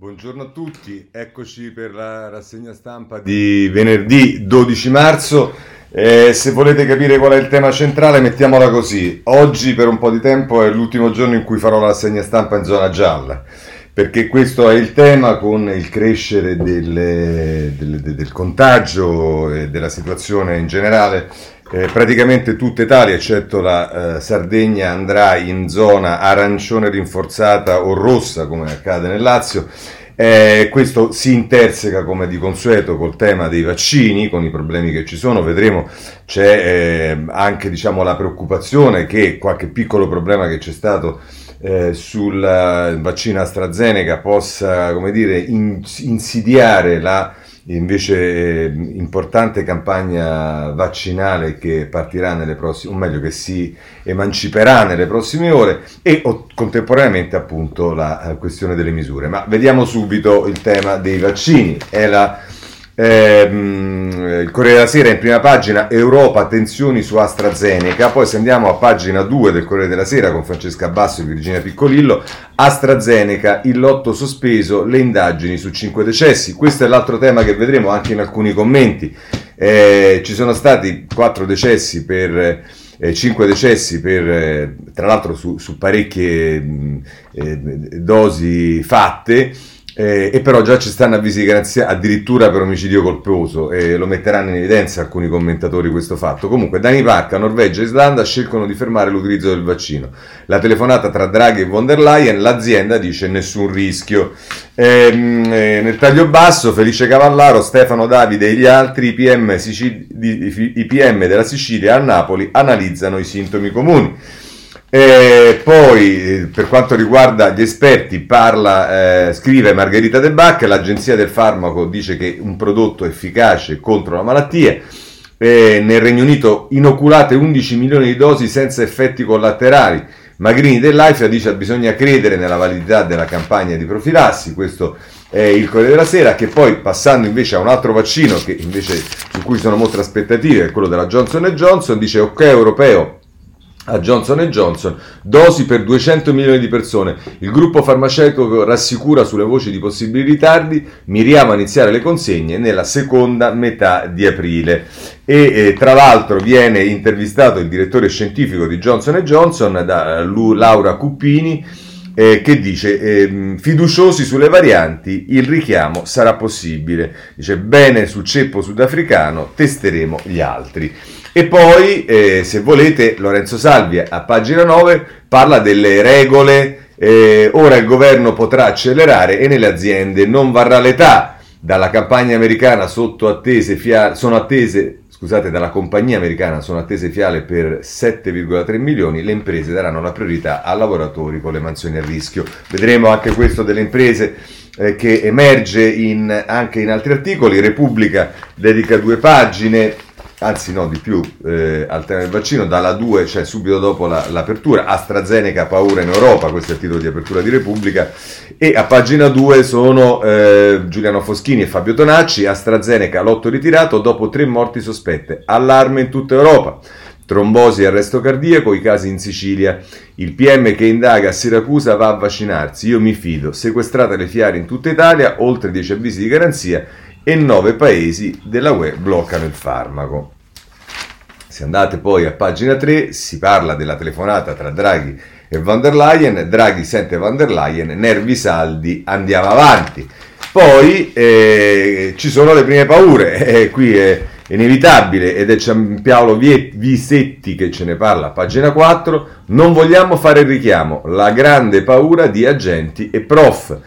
Buongiorno a tutti, eccoci per la rassegna stampa di venerdì 12 marzo. Eh, se volete capire qual è il tema centrale, mettiamola così. Oggi per un po' di tempo è l'ultimo giorno in cui farò la rassegna stampa in zona gialla, perché questo è il tema con il crescere delle, delle, del contagio e della situazione in generale eh, praticamente tutta Italia, eccetto la eh, Sardegna, andrà in zona arancione rinforzata o rossa, come accade nel Lazio. Eh, questo si interseca come di consueto col tema dei vaccini, con i problemi che ci sono, vedremo c'è eh, anche diciamo, la preoccupazione che qualche piccolo problema che c'è stato eh, sul vaccino AstraZeneca possa come dire, in, insidiare la invece eh, importante campagna vaccinale che partirà nelle prossime, o meglio che si emanciperà nelle prossime ore e o, contemporaneamente appunto la eh, questione delle misure. Ma vediamo subito il tema dei vaccini. È la Ehm, il Corriere della Sera in prima pagina Europa, tensioni su AstraZeneca, poi se andiamo a pagina 2 del Corriere della Sera con Francesca Basso e Virginia Piccolillo, AstraZeneca, il lotto sospeso, le indagini su 5 decessi, questo è l'altro tema che vedremo anche in alcuni commenti, eh, ci sono stati 4 decessi per... Eh, 5 decessi per, eh, tra l'altro su, su parecchie mh, eh, dosi fatte, eh, e però già ci stanno avvisi di garanzia addirittura per omicidio colposo e lo metteranno in evidenza alcuni commentatori questo fatto. Comunque Danimarca, Norvegia e Islanda scelgono di fermare l'utilizzo del vaccino. La telefonata tra Draghi e von der Leyen, l'azienda dice nessun rischio. Ehm, eh, nel taglio basso Felice Cavallaro, Stefano Davide e gli altri i PM, Sicil- i PM della Sicilia a Napoli analizzano i sintomi comuni. E poi, eh, per quanto riguarda gli esperti, parla, eh, scrive Margherita De Bacca, l'agenzia del farmaco dice che un prodotto efficace contro la malattia. E nel Regno Unito inoculate 11 milioni di dosi senza effetti collaterali. Magrini dell'AIFA dice che bisogna credere nella validità della campagna di profilassi, questo è il Corriere della Sera, che poi passando invece a un altro vaccino invece su cui sono molte aspettative, è quello della Johnson Johnson, dice ok europeo a Johnson Johnson, dosi per 200 milioni di persone. Il gruppo farmaceutico rassicura sulle voci di possibili ritardi, miriamo a iniziare le consegne nella seconda metà di aprile. E eh, tra l'altro viene intervistato il direttore scientifico di Johnson Johnson da uh, Laura Cuppini eh, che dice eh, fiduciosi sulle varianti il richiamo sarà possibile. Dice bene sul ceppo sudafricano, testeremo gli altri. E poi, eh, se volete, Lorenzo Salvia a pagina 9 parla delle regole. Eh, ora il governo potrà accelerare e nelle aziende non varrà l'età. Dalla campagna americana sono attese, scusate, dalla compagnia americana sono attese fiale per 7,3 milioni. Le imprese daranno la priorità a lavoratori con le mansioni a rischio. Vedremo anche questo delle imprese eh, che emerge in, anche in altri articoli. Repubblica dedica due pagine anzi no di più, eh, al tema del vaccino, dalla 2, cioè subito dopo la, l'apertura, AstraZeneca paura in Europa, questo è il titolo di apertura di Repubblica, e a pagina 2 sono eh, Giuliano Foschini e Fabio Tonacci, AstraZeneca lotto ritirato dopo tre morti sospette, allarme in tutta Europa. Trombosi e arresto cardiaco, i casi in Sicilia. Il PM che indaga a Siracusa va a vaccinarsi. Io mi fido. Sequestrate le fiare in tutta Italia, oltre 10 avvisi di garanzia e nove paesi della UE bloccano il farmaco. Se andate poi a pagina 3 si parla della telefonata tra Draghi e van der Leyen, Draghi sente van der Leyen, nervi saldi, andiamo avanti. Poi eh, ci sono le prime paure, eh, qui è inevitabile ed è Giampaolo Visetti che ce ne parla pagina 4, non vogliamo fare il richiamo, la grande paura di agenti e prof.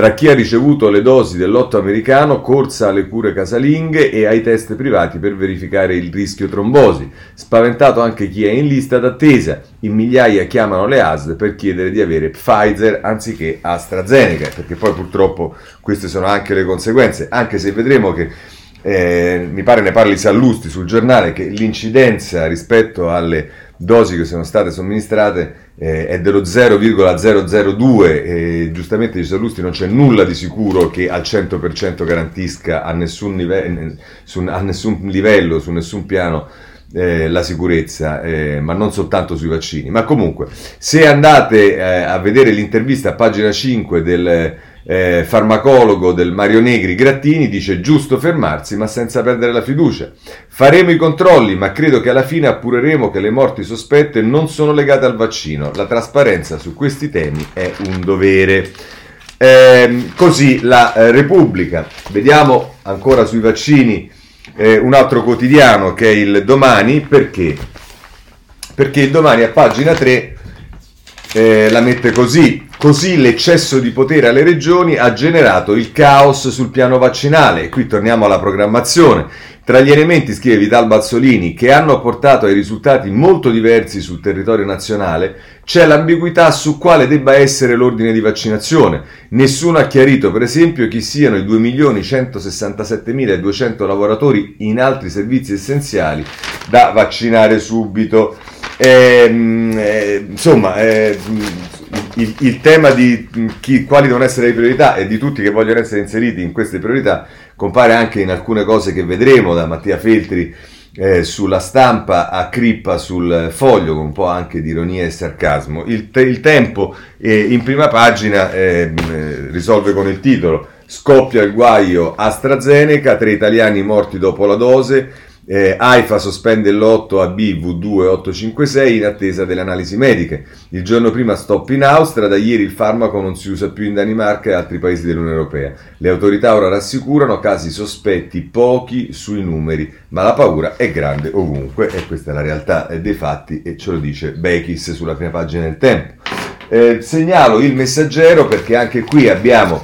Tra chi ha ricevuto le dosi del lotto americano, corsa alle cure casalinghe e ai test privati per verificare il rischio trombosi. Spaventato anche chi è in lista d'attesa. In migliaia chiamano le ASL per chiedere di avere Pfizer anziché AstraZeneca, perché poi purtroppo queste sono anche le conseguenze, anche se vedremo che eh, mi pare ne parli Sallusti sul giornale che l'incidenza rispetto alle dosi che sono state somministrate eh, è dello 0,002 e giustamente dice Sallusti non c'è nulla di sicuro che al 100% garantisca a nessun, live- su, a nessun livello, su nessun piano eh, la sicurezza, eh, ma non soltanto sui vaccini. Ma comunque, se andate eh, a vedere l'intervista a pagina 5 del eh, farmacologo del Mario Negri Grattini dice giusto fermarsi ma senza perdere la fiducia. Faremo i controlli ma credo che alla fine appureremo che le morti sospette non sono legate al vaccino. La trasparenza su questi temi è un dovere. Eh, così la eh, Repubblica. Vediamo ancora sui vaccini eh, un altro quotidiano che è il Domani. Perché? Perché il Domani a pagina 3 eh, la mette così. Così l'eccesso di potere alle regioni ha generato il caos sul piano vaccinale. Qui torniamo alla programmazione. Tra gli elementi, scrive Vital Bazzolini, che hanno portato ai risultati molto diversi sul territorio nazionale, c'è l'ambiguità su quale debba essere l'ordine di vaccinazione. Nessuno ha chiarito, per esempio, chi siano i 2.167.200 lavoratori in altri servizi essenziali da vaccinare subito. Eh, eh, insomma, eh, il, il, tema di chi, quali devono essere le priorità e di tutti che vogliono essere inseriti in queste priorità compare anche in alcune cose che vedremo da Mattia Feltri eh, sulla stampa a Crippa sul foglio con un po' anche di ironia e sarcasmo. Il, te, il tempo eh, in prima pagina eh, risolve con il titolo Scoppia il guaio AstraZeneca, tre italiani morti dopo la dose, eh, AIFA sospende lotto AB V2856 in attesa delle analisi mediche. Il giorno prima stop in Austria, da ieri il farmaco non si usa più in Danimarca e altri paesi dell'Unione Europea. Le autorità ora rassicurano casi sospetti pochi sui numeri, ma la paura è grande ovunque e questa è la realtà dei fatti e ce lo dice Bekis sulla prima pagina del Tempo. Eh, segnalo il messaggero perché anche qui abbiamo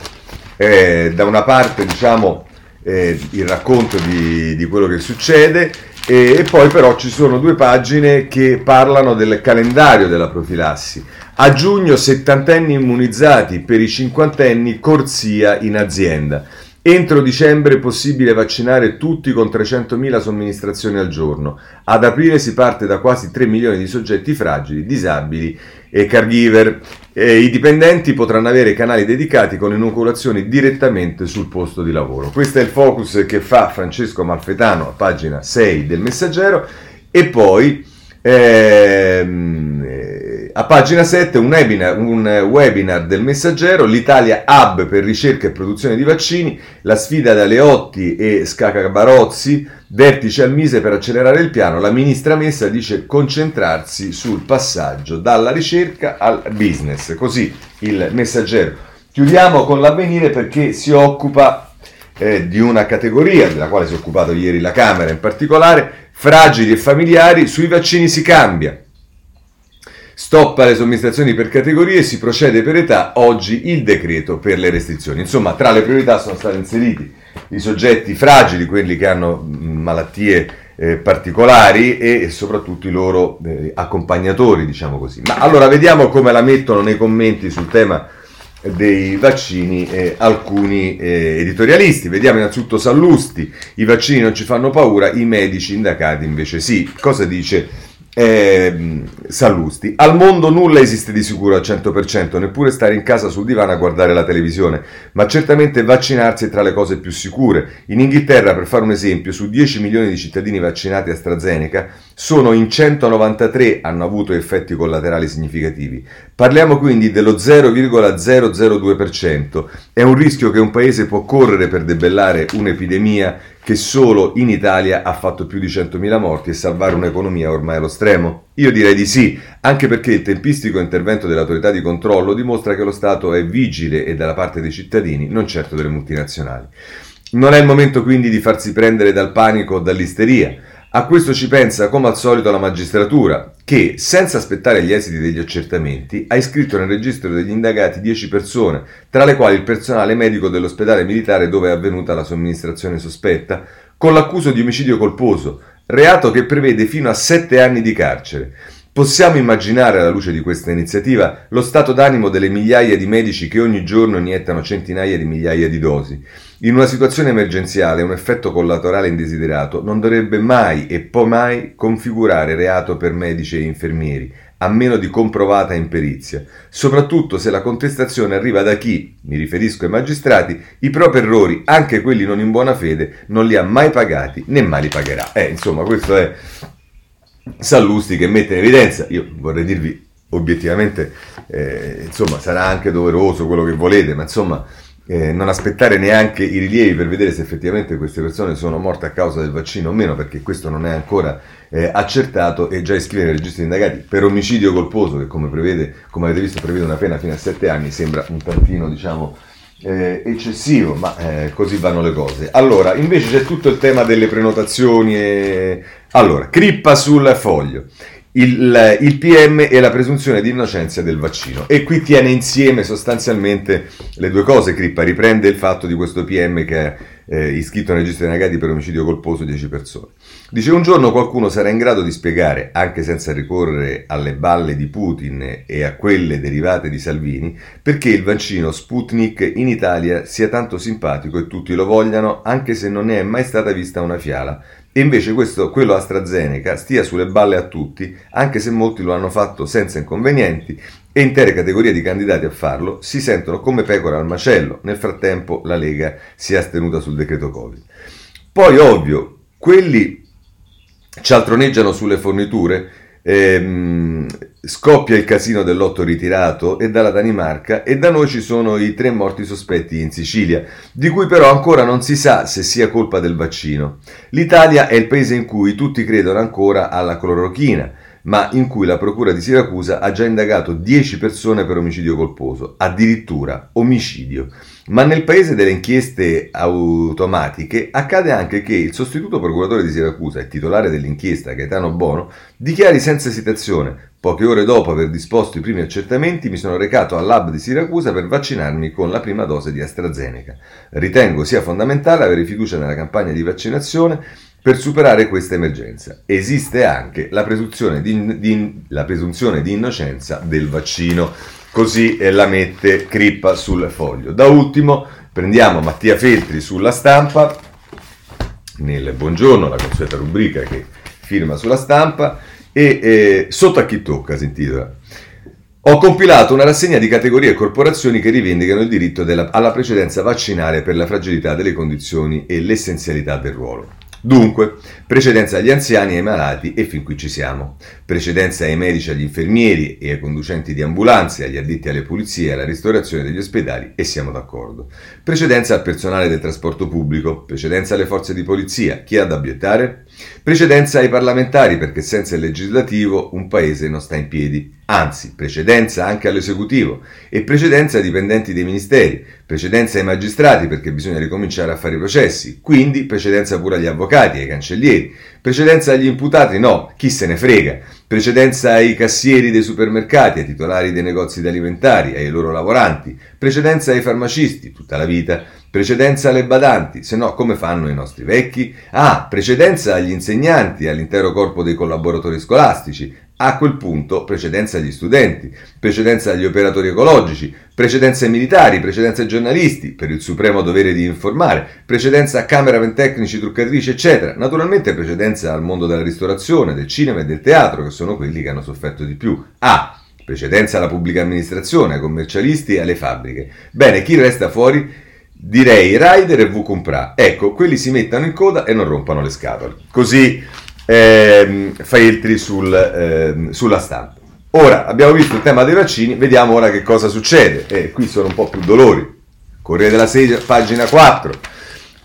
eh, da una parte diciamo eh, il racconto di, di, quello che succede e, e, poi però ci sono due pagine che parlano del calendario della profilassi. A giugno settantenni immunizzati, per i cinquantenni corsia in azienda. Entro dicembre è possibile vaccinare tutti con 300.000 somministrazioni al giorno. Ad aprile si parte da quasi 3 milioni di soggetti fragili, disabili e caregiver. E I dipendenti potranno avere canali dedicati con inoculazioni direttamente sul posto di lavoro. Questo è il focus che fa Francesco Malfetano a pagina 6 del Messaggero e poi ehm, eh, a pagina 7 un webinar, un webinar del Messaggero, l'Italia Hub per ricerca e produzione di vaccini, la sfida da Leotti e Scacabarozzi Vertice al Mise per accelerare il piano, la ministra Messa dice concentrarsi sul passaggio dalla ricerca al business, così il messaggero. Chiudiamo con l'avvenire perché si occupa eh, di una categoria della quale si è occupato ieri la Camera in particolare, fragili e familiari, sui vaccini si cambia. Stoppa le somministrazioni per categorie si procede per età, oggi il decreto per le restrizioni. Insomma, tra le priorità sono stati inseriti i soggetti fragili, quelli che hanno malattie eh, particolari e soprattutto i loro eh, accompagnatori, diciamo così. Ma allora vediamo come la mettono nei commenti sul tema dei vaccini eh, alcuni eh, editorialisti. Vediamo innanzitutto Sallusti, i vaccini non ci fanno paura, i medici indagati invece sì. Cosa dice eh, Sallusti. Al mondo nulla esiste di sicuro al 100%, neppure stare in casa sul divano a guardare la televisione, ma certamente vaccinarsi è tra le cose più sicure. In Inghilterra, per fare un esempio, su 10 milioni di cittadini vaccinati AstraZeneca, sono in 193 hanno avuto effetti collaterali significativi. Parliamo quindi dello 0,002%. È un rischio che un paese può correre per debellare un'epidemia che solo in Italia ha fatto più di 100.000 morti e salvare un'economia ormai allo stremo? Io direi di sì, anche perché il tempistico intervento dell'autorità di controllo dimostra che lo Stato è vigile e dalla parte dei cittadini, non certo delle multinazionali. Non è il momento quindi di farsi prendere dal panico o dall'isteria. A questo ci pensa come al solito la magistratura, che, senza aspettare gli esiti degli accertamenti, ha iscritto nel registro degli indagati 10 persone, tra le quali il personale medico dell'ospedale militare dove è avvenuta la somministrazione sospetta, con l'accuso di omicidio colposo, reato che prevede fino a 7 anni di carcere. Possiamo immaginare, alla luce di questa iniziativa, lo stato d'animo delle migliaia di medici che ogni giorno iniettano centinaia di migliaia di dosi. In una situazione emergenziale un effetto collaterale indesiderato non dovrebbe mai e poi mai configurare reato per medici e infermieri, a meno di comprovata imperizia, soprattutto se la contestazione arriva da chi, mi riferisco ai magistrati, i propri errori, anche quelli non in buona fede, non li ha mai pagati né mai li pagherà. Eh, insomma, questo è Sallusti che mette in evidenza, io vorrei dirvi obiettivamente, eh, insomma, sarà anche doveroso quello che volete, ma insomma, eh, non aspettare neanche i rilievi per vedere se effettivamente queste persone sono morte a causa del vaccino o meno, perché questo non è ancora eh, accertato e già iscrivere nei registri indagati per omicidio colposo, che come, prevede, come avete visto prevede una pena fino a 7 anni, sembra un tantino diciamo eh, eccessivo, ma eh, così vanno le cose. Allora, invece c'è tutto il tema delle prenotazioni. E... Allora, crippa sul foglio. Il, il, PM e la presunzione di innocenza del vaccino. E qui tiene insieme sostanzialmente le due cose. Crippa riprende il fatto di questo PM che è eh, iscritto nel registro dei negati per omicidio colposo 10 persone. Dice un giorno qualcuno sarà in grado di spiegare, anche senza ricorrere alle balle di Putin e a quelle derivate di Salvini, perché il vaccino Sputnik in Italia sia tanto simpatico e tutti lo vogliano, anche se non ne è mai stata vista una fiala. E invece questo, quello AstraZeneca stia sulle balle a tutti, anche se molti lo hanno fatto senza inconvenienti e intere categorie di candidati a farlo si sentono come pecore al macello. Nel frattempo la Lega si è astenuta sul decreto Covid. Poi, ovvio, quelli cialtroneggiano sulle forniture, ehm, scoppia il casino del lotto ritirato e dalla Danimarca e da noi ci sono i tre morti sospetti in Sicilia, di cui però ancora non si sa se sia colpa del vaccino. L'Italia è il paese in cui tutti credono ancora alla clorochina ma in cui la Procura di Siracusa ha già indagato 10 persone per omicidio colposo, addirittura omicidio. Ma nel paese delle inchieste automatiche accade anche che il sostituto procuratore di Siracusa e titolare dell'inchiesta, Gaetano Bono, dichiari senza esitazione Poche ore dopo aver disposto i primi accertamenti mi sono recato al lab di Siracusa per vaccinarmi con la prima dose di AstraZeneca. Ritengo sia fondamentale avere fiducia nella campagna di vaccinazione per superare questa emergenza. Esiste anche la presunzione di, di, la presunzione di innocenza del vaccino. Così eh, la mette Crippa sul foglio. Da ultimo prendiamo Mattia Feltri sulla stampa, nel buongiorno, la consueta rubrica che firma sulla stampa, e eh, Sotto a chi tocca si intitola. Ho compilato una rassegna di categorie e corporazioni che rivendicano il diritto della, alla precedenza vaccinale per la fragilità delle condizioni e l'essenzialità del ruolo. Dunque, precedenza agli anziani e ai malati e fin qui ci siamo. Precedenza ai medici, agli infermieri e ai conducenti di ambulanze, agli addetti alle pulizie e alla ristorazione degli ospedali e siamo d'accordo. Precedenza al personale del trasporto pubblico, precedenza alle forze di polizia, chi ha da obiettare? Precedenza ai parlamentari perché senza il legislativo un paese non sta in piedi. Anzi precedenza anche all'esecutivo e precedenza ai dipendenti dei ministeri, precedenza ai magistrati perché bisogna ricominciare a fare i processi, quindi precedenza pure agli avvocati, ai cancellieri, precedenza agli imputati, no, chi se ne frega, precedenza ai cassieri dei supermercati, ai titolari dei negozi alimentari, ai loro lavoranti, precedenza ai farmacisti, tutta la vita, precedenza alle badanti, se no come fanno i nostri vecchi? Ah, precedenza agli insegnanti, all'intero corpo dei collaboratori scolastici, a quel punto precedenza agli studenti, precedenza agli operatori ecologici, precedenza ai militari, precedenza ai giornalisti, per il supremo dovere di informare, precedenza a cameraman tecnici, truccatrici, eccetera. Naturalmente precedenza al mondo della ristorazione, del cinema e del teatro, che sono quelli che hanno sofferto di più. A. Precedenza alla pubblica amministrazione, ai commercialisti e alle fabbriche. Bene, chi resta fuori? Direi Rider e V Comprà. Ecco, quelli si mettano in coda e non rompano le scatole. Così eh, Feltri sul, eh, sulla stampa. Ora abbiamo visto il tema dei vaccini, vediamo ora che cosa succede. E qui sono un po' più dolori. Corriere della Sera, pagina 4.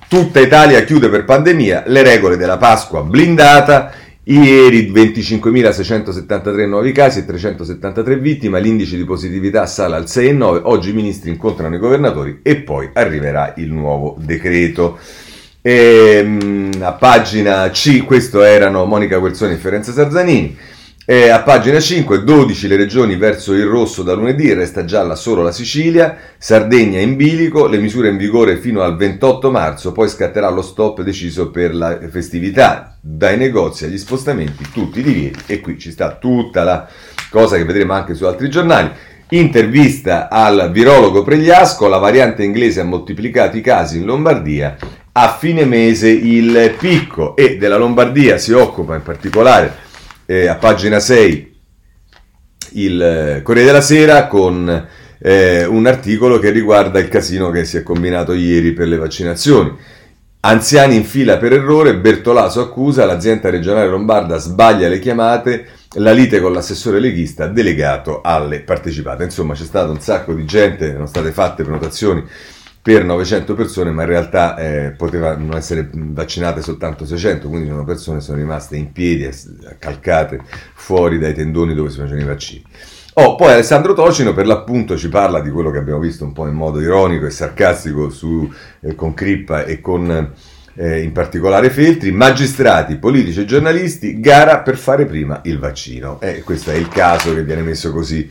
Tutta Italia chiude per pandemia, le regole della Pasqua blindata. Ieri 25.673 nuovi casi e 373 vittime, l'indice di positività sale al 6,9, oggi i ministri incontrano i governatori e poi arriverà il nuovo decreto. E, ehm, a pagina C, questo erano Monica Guerzoni e Ferenza Sarzanini. E a pagina 5, 12 le regioni verso il rosso da lunedì, resta gialla solo la Sicilia, Sardegna in bilico, le misure in vigore fino al 28 marzo, poi scatterà lo stop deciso per la festività, dai negozi agli spostamenti, tutti i divieti e qui ci sta tutta la cosa che vedremo anche su altri giornali. Intervista al virologo Pregliasco, la variante inglese ha moltiplicato i casi in Lombardia a fine mese il picco e della Lombardia si occupa in particolare eh, a pagina 6 il eh, Corriere della Sera con eh, un articolo che riguarda il casino che si è combinato ieri per le vaccinazioni. Anziani in fila per errore, Bertolaso accusa, l'azienda regionale lombarda sbaglia le chiamate, la lite con l'assessore leghista delegato alle partecipate. Insomma c'è stato un sacco di gente, sono state fatte prenotazioni per 900 persone, ma in realtà eh, potevano essere vaccinate soltanto 600, quindi sono persone sono rimaste in piedi, calcate fuori dai tendoni dove si facevano i vaccini. Oh, poi Alessandro Tocino per l'appunto ci parla di quello che abbiamo visto un po' in modo ironico e sarcastico su, eh, con Crippa e con eh, in particolare Feltri, magistrati, politici e giornalisti, gara per fare prima il vaccino. Eh, questo è il caso che viene messo così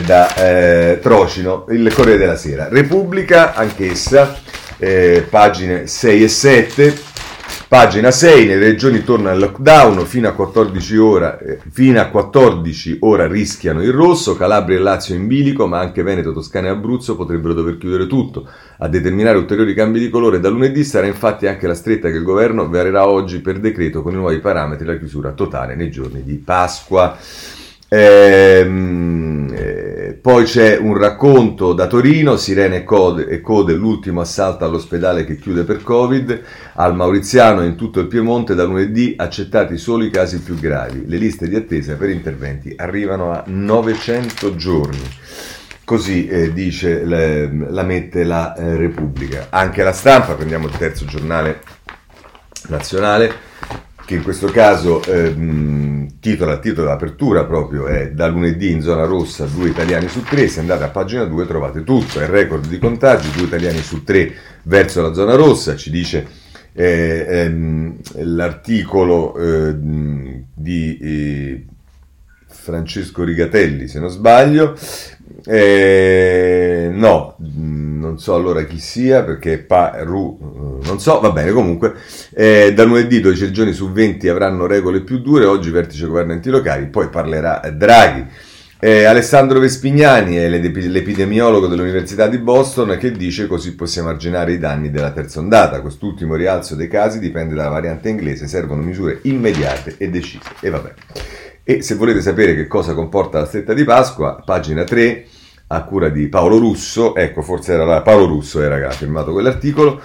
da eh, Trocino, il Corriere della Sera. Repubblica, anch'essa, eh, pagine 6 e 7. Pagina 6, le regioni tornano al lockdown, fino a 14 ore, eh, fino a 14 ora rischiano il rosso, Calabria e Lazio in bilico, ma anche Veneto, Toscana e Abruzzo potrebbero dover chiudere tutto. A determinare ulteriori cambi di colore da lunedì sarà infatti anche la stretta che il governo varerà oggi per decreto con i nuovi parametri la chiusura totale nei giorni di Pasqua. Ehm, eh, poi c'è un racconto da Torino, Sirene e Code, e Code, l'ultimo assalto all'ospedale che chiude per Covid, al Mauriziano e in tutto il Piemonte da lunedì accettati solo i casi più gravi. Le liste di attesa per interventi arrivano a 900 giorni. Così eh, dice, le, la mette la eh, Repubblica. Anche la stampa, prendiamo il terzo giornale nazionale, che in questo caso ehm, titola, titolo d'apertura proprio è da lunedì in zona rossa due italiani su tre, se andate a pagina 2 trovate tutto, è il record di contagi, due italiani su tre verso la zona rossa, ci dice eh, ehm, l'articolo eh, di eh, Francesco Rigatelli se non sbaglio, eh, no, non so allora chi sia perché Paru, non so, va bene comunque, eh, da lunedì 12 regioni su 20 avranno regole più dure, oggi vertice governo enti locali, poi parlerà Draghi. Eh, Alessandro Vespignani è l'epidemiologo dell'Università di Boston che dice così possiamo arginare i danni della terza ondata. Quest'ultimo rialzo dei casi dipende dalla variante inglese, servono misure immediate e decise. E vabbè. E se volete sapere che cosa comporta la stretta di Pasqua, pagina 3, a cura di Paolo Russo, ecco forse era là, Paolo Russo era che ha firmato quell'articolo,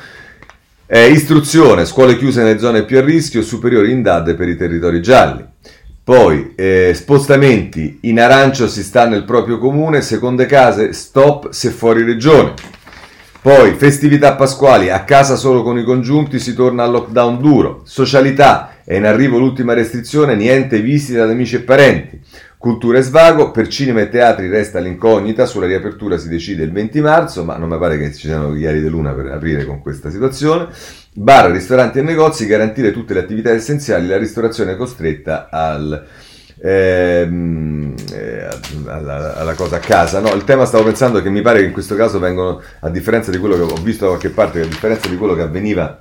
eh, istruzione, scuole chiuse nelle zone più a rischio, superiori in DAD per i territori gialli. Poi eh, spostamenti, in arancio si sta nel proprio comune, seconde case, stop se fuori regione. Poi festività pasquali, a casa solo con i congiunti si torna al lockdown duro. Socialità, è in arrivo l'ultima restrizione, niente visite ad amici e parenti. Cultura e svago, per cinema e teatri resta l'incognita, sulla riapertura si decide il 20 marzo, ma non mi pare che ci siano chiari di luna per aprire con questa situazione. Bar, ristoranti e negozi, garantire tutte le attività essenziali, la ristorazione è costretta al, ehm, eh, alla, alla, cosa a casa. No, il tema stavo pensando che mi pare che in questo caso vengono, a differenza di quello che ho visto da qualche parte, a differenza di quello che avveniva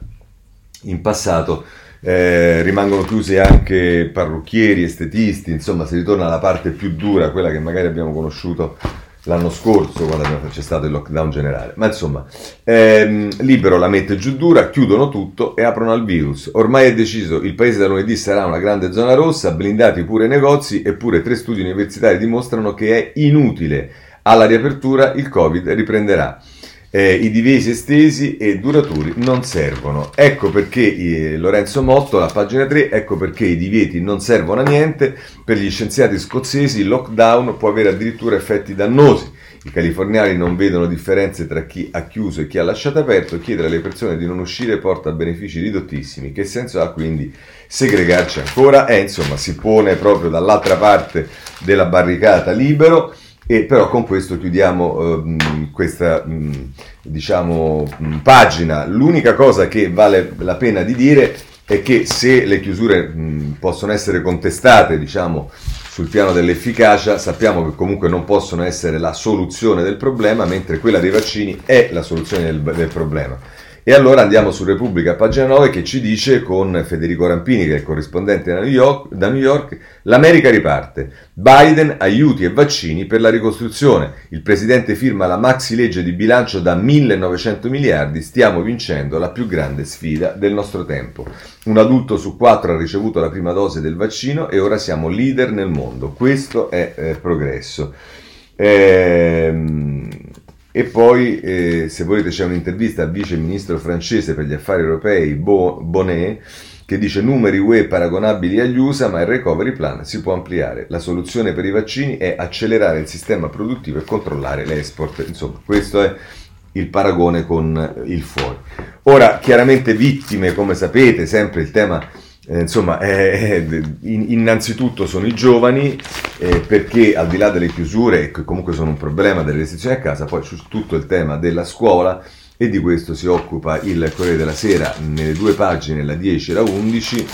in passato, eh, rimangono chiusi anche parrucchieri, estetisti, insomma si ritorna alla parte più dura, quella che magari abbiamo conosciuto l'anno scorso quando c'è stato il lockdown generale. Ma insomma, ehm, Libero la mette giù dura, chiudono tutto e aprono al virus. Ormai è deciso, il paese da lunedì sarà una grande zona rossa, blindati pure i negozi, eppure tre studi universitari dimostrano che è inutile. Alla riapertura il Covid riprenderà eh, i divisi estesi e duraturi non servono. Ecco perché eh, Lorenzo Motto, la pagina 3, ecco perché i divieti non servono a niente. Per gli scienziati scozzesi il lockdown può avere addirittura effetti dannosi. I californiani non vedono differenze tra chi ha chiuso e chi ha lasciato aperto. Chiedere alle persone di non uscire porta a benefici ridottissimi. Che senso ha quindi segregarci ancora? Eh, insomma, si pone proprio dall'altra parte della barricata libero. E però con questo chiudiamo eh, questa mh, diciamo, mh, pagina. L'unica cosa che vale la pena di dire è che se le chiusure mh, possono essere contestate, diciamo, sul piano dell'efficacia, sappiamo che comunque non possono essere la soluzione del problema, mentre quella dei vaccini è la soluzione del, del problema. E allora andiamo su Repubblica, pagina 9, che ci dice con Federico Rampini, che è il corrispondente da New, York, da New York, l'America riparte. Biden, aiuti e vaccini per la ricostruzione. Il presidente firma la maxi legge di bilancio da 1900 miliardi. Stiamo vincendo la più grande sfida del nostro tempo. Un adulto su quattro ha ricevuto la prima dose del vaccino e ora siamo leader nel mondo. Questo è eh, progresso. Ehm e poi, eh, se volete, c'è un'intervista al vice ministro francese per gli affari europei, Bonnet, che dice numeri UE paragonabili agli USA, ma il recovery plan si può ampliare. La soluzione per i vaccini è accelerare il sistema produttivo e controllare l'export. Insomma, questo è il paragone con il fuori. Ora, chiaramente vittime, come sapete, sempre il tema eh, insomma, eh, innanzitutto sono i giovani, eh, perché al di là delle chiusure, che comunque sono un problema delle restrizioni a casa, poi c'è tutto il tema della scuola e di questo si occupa il Corriere della Sera nelle due pagine, la 10 e la 11.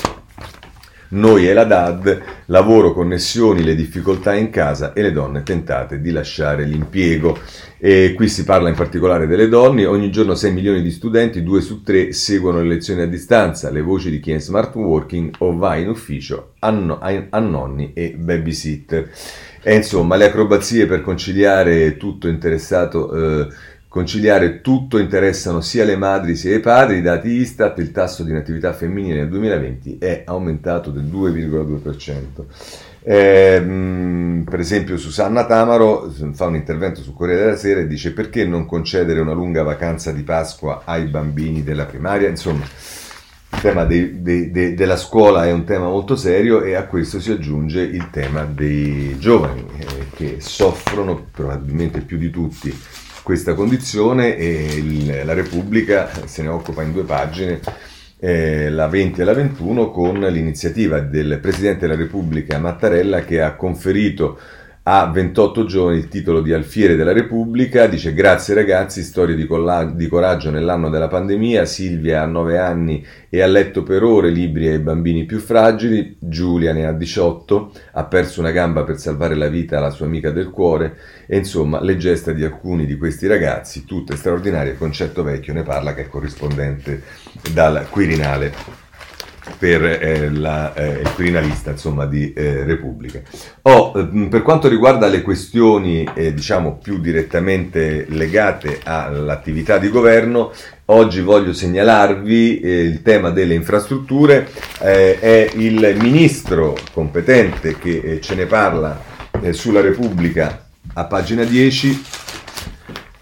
Noi e la DAD, lavoro, connessioni, le difficoltà in casa e le donne tentate di lasciare l'impiego. E qui si parla in particolare delle donne, ogni giorno 6 milioni di studenti, 2 su 3 seguono le lezioni a distanza, le voci di chi è in smart working o va in ufficio a, no, a, nonni e babysitter. E insomma, le acrobazie per conciliare tutto interessato... Eh, conciliare tutto interessano sia le madri sia i padri, i dati Istat, il tasso di natività femminile nel 2020 è aumentato del 2,2%. Eh, per esempio Susanna Tamaro fa un intervento su Corriere della Sera e dice perché non concedere una lunga vacanza di Pasqua ai bambini della primaria? Insomma, il tema dei, dei, de, della scuola è un tema molto serio e a questo si aggiunge il tema dei giovani eh, che soffrono probabilmente più di tutti questa condizione e il, la Repubblica se ne occupa in due pagine eh, la 20 e la 21 con l'iniziativa del Presidente della Repubblica Mattarella che ha conferito a 28 giorni il titolo di Alfiere della Repubblica, dice grazie ragazzi, storie di, colla- di, coraggio nell'anno della pandemia, Silvia ha 9 anni e ha letto per ore libri ai bambini più fragili, Giulia ne ha 18, ha perso una gamba per salvare la vita alla sua amica del cuore. E insomma le gesta di alcuni di questi ragazzi, tutte straordinarie, Concetto Vecchio ne parla che è corrispondente dal Quirinale per eh, la, eh, il criminalista insomma, di eh, Repubblica. Oh, per quanto riguarda le questioni eh, diciamo più direttamente legate all'attività di governo, oggi voglio segnalarvi eh, il tema delle infrastrutture, eh, è il ministro competente che ce ne parla sulla Repubblica a pagina 10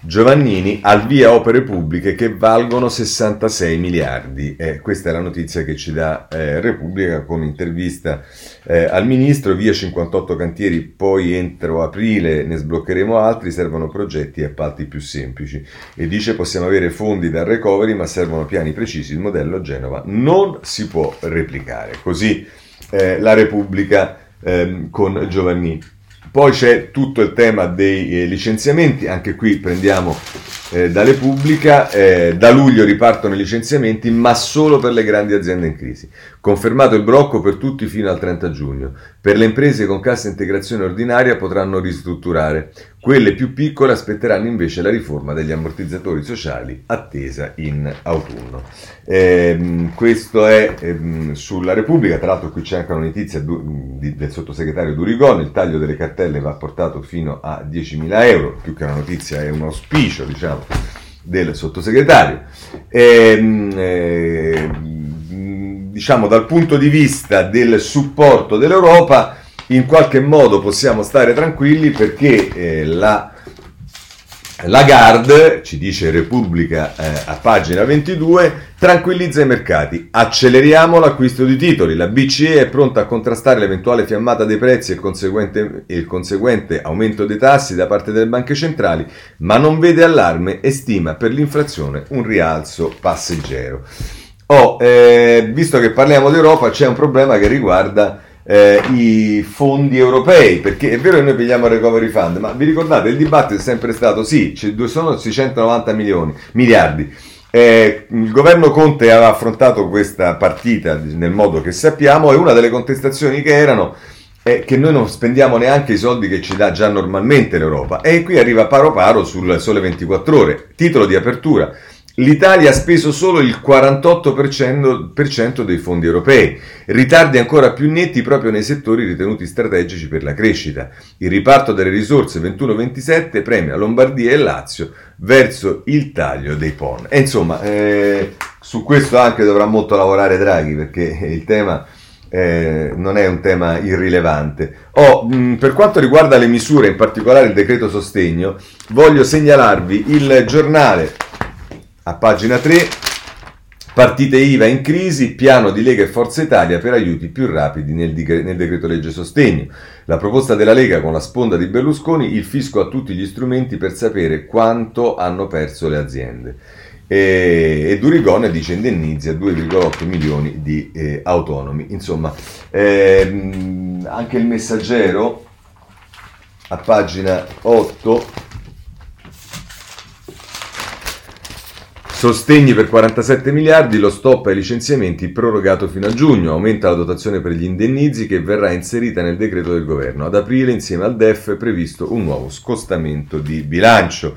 Giovannini al via opere pubbliche che valgono 66 miliardi. Eh, questa è la notizia che ci dà eh, Repubblica con intervista eh, al ministro. Via 58 cantieri, poi entro aprile ne sbloccheremo altri, servono progetti e appalti più semplici. E dice possiamo avere fondi dal recovery ma servono piani precisi, il modello Genova non si può replicare. Così eh, la Repubblica ehm, con Giovannini. Poi c'è tutto il tema dei eh, licenziamenti, anche qui prendiamo eh, da Repubblica, eh, da luglio ripartono i licenziamenti, ma solo per le grandi aziende in crisi. Confermato il blocco per tutti fino al 30 giugno. Per le imprese con cassa integrazione ordinaria potranno ristrutturare. Quelle più piccole aspetteranno invece la riforma degli ammortizzatori sociali attesa in autunno. Eh, questo è ehm, sulla Repubblica, tra l'altro qui c'è anche una notizia du- di, del sottosegretario Durigon, il taglio delle cartelle va portato fino a 10.000 euro, più che una notizia è un auspicio diciamo, del sottosegretario. Ehm, eh, diciamo dal punto di vista del supporto dell'Europa, in qualche modo possiamo stare tranquilli perché eh, la Lagarde, ci dice Repubblica eh, a pagina 22, tranquillizza i mercati. Acceleriamo l'acquisto di titoli. La BCE è pronta a contrastare l'eventuale fiammata dei prezzi e il conseguente, il conseguente aumento dei tassi da parte delle banche centrali, ma non vede allarme e stima per l'inflazione un rialzo passeggero. Oh, eh, visto che parliamo d'Europa, c'è un problema che riguarda eh, i fondi europei, perché è vero che noi pigliamo il recovery fund, ma vi ricordate il dibattito è sempre stato sì, ci sono 690 milioni, miliardi. Eh, il governo Conte aveva affrontato questa partita nel modo che sappiamo e una delle contestazioni che erano è che noi non spendiamo neanche i soldi che ci dà già normalmente l'Europa e qui arriva paro paro sul sole 24 ore, titolo di apertura L'Italia ha speso solo il 48% dei fondi europei, ritardi ancora più netti proprio nei settori ritenuti strategici per la crescita. Il riparto delle risorse 21-27 premia Lombardia e Lazio verso il taglio dei PON. E insomma, eh, su questo anche dovrà molto lavorare Draghi perché il tema eh, non è un tema irrilevante. Oh, mh, per quanto riguarda le misure, in particolare il decreto sostegno, voglio segnalarvi il giornale a pagina 3 Partite IVA in crisi, piano di Lega e Forza Italia per aiuti più rapidi nel, di- nel decreto legge sostegno. La proposta della Lega con la sponda di Berlusconi, il fisco ha tutti gli strumenti per sapere quanto hanno perso le aziende. E, Durigone dice indennizi a 2,8 milioni di eh, autonomi. Insomma, ehm, anche il messaggero a pagina 8 Sostegni per 47 miliardi, lo stop ai licenziamenti prorogato fino a giugno, aumenta la dotazione per gli indennizi che verrà inserita nel decreto del governo. Ad aprile insieme al DEF è previsto un nuovo scostamento di bilancio.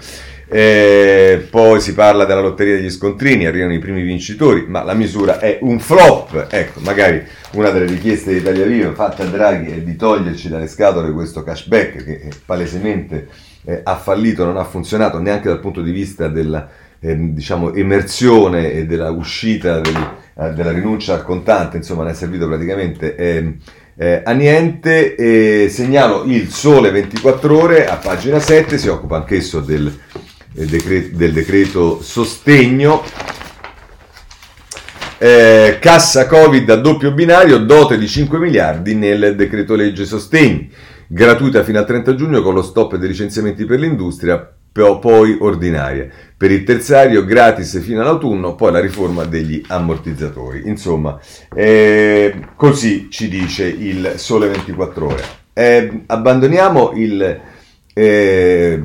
Eh, poi si parla della lotteria degli scontrini, arrivano i primi vincitori, ma la misura è un flop. Ecco, magari una delle richieste di Italia Viva fatta a Draghi è di toglierci dalle scatole questo cashback che palesemente eh, ha fallito, non ha funzionato neanche dal punto di vista della eh, diciamo, emersione e della uscita del, eh, della rinuncia al contante, insomma, ne è servito praticamente eh, eh, a niente. Segnalo il Sole 24 Ore a pagina 7, si occupa anch'esso del, eh, decreto, del decreto sostegno. Eh, cassa Covid a doppio binario, dote di 5 miliardi nel decreto legge sostegni, gratuita fino al 30 giugno con lo stop dei licenziamenti per l'industria, poi ordinaria. Per il terziario gratis fino all'autunno, poi la riforma degli ammortizzatori. Insomma, eh, così ci dice il Sole 24 Ore. Eh, abbandoniamo il, eh,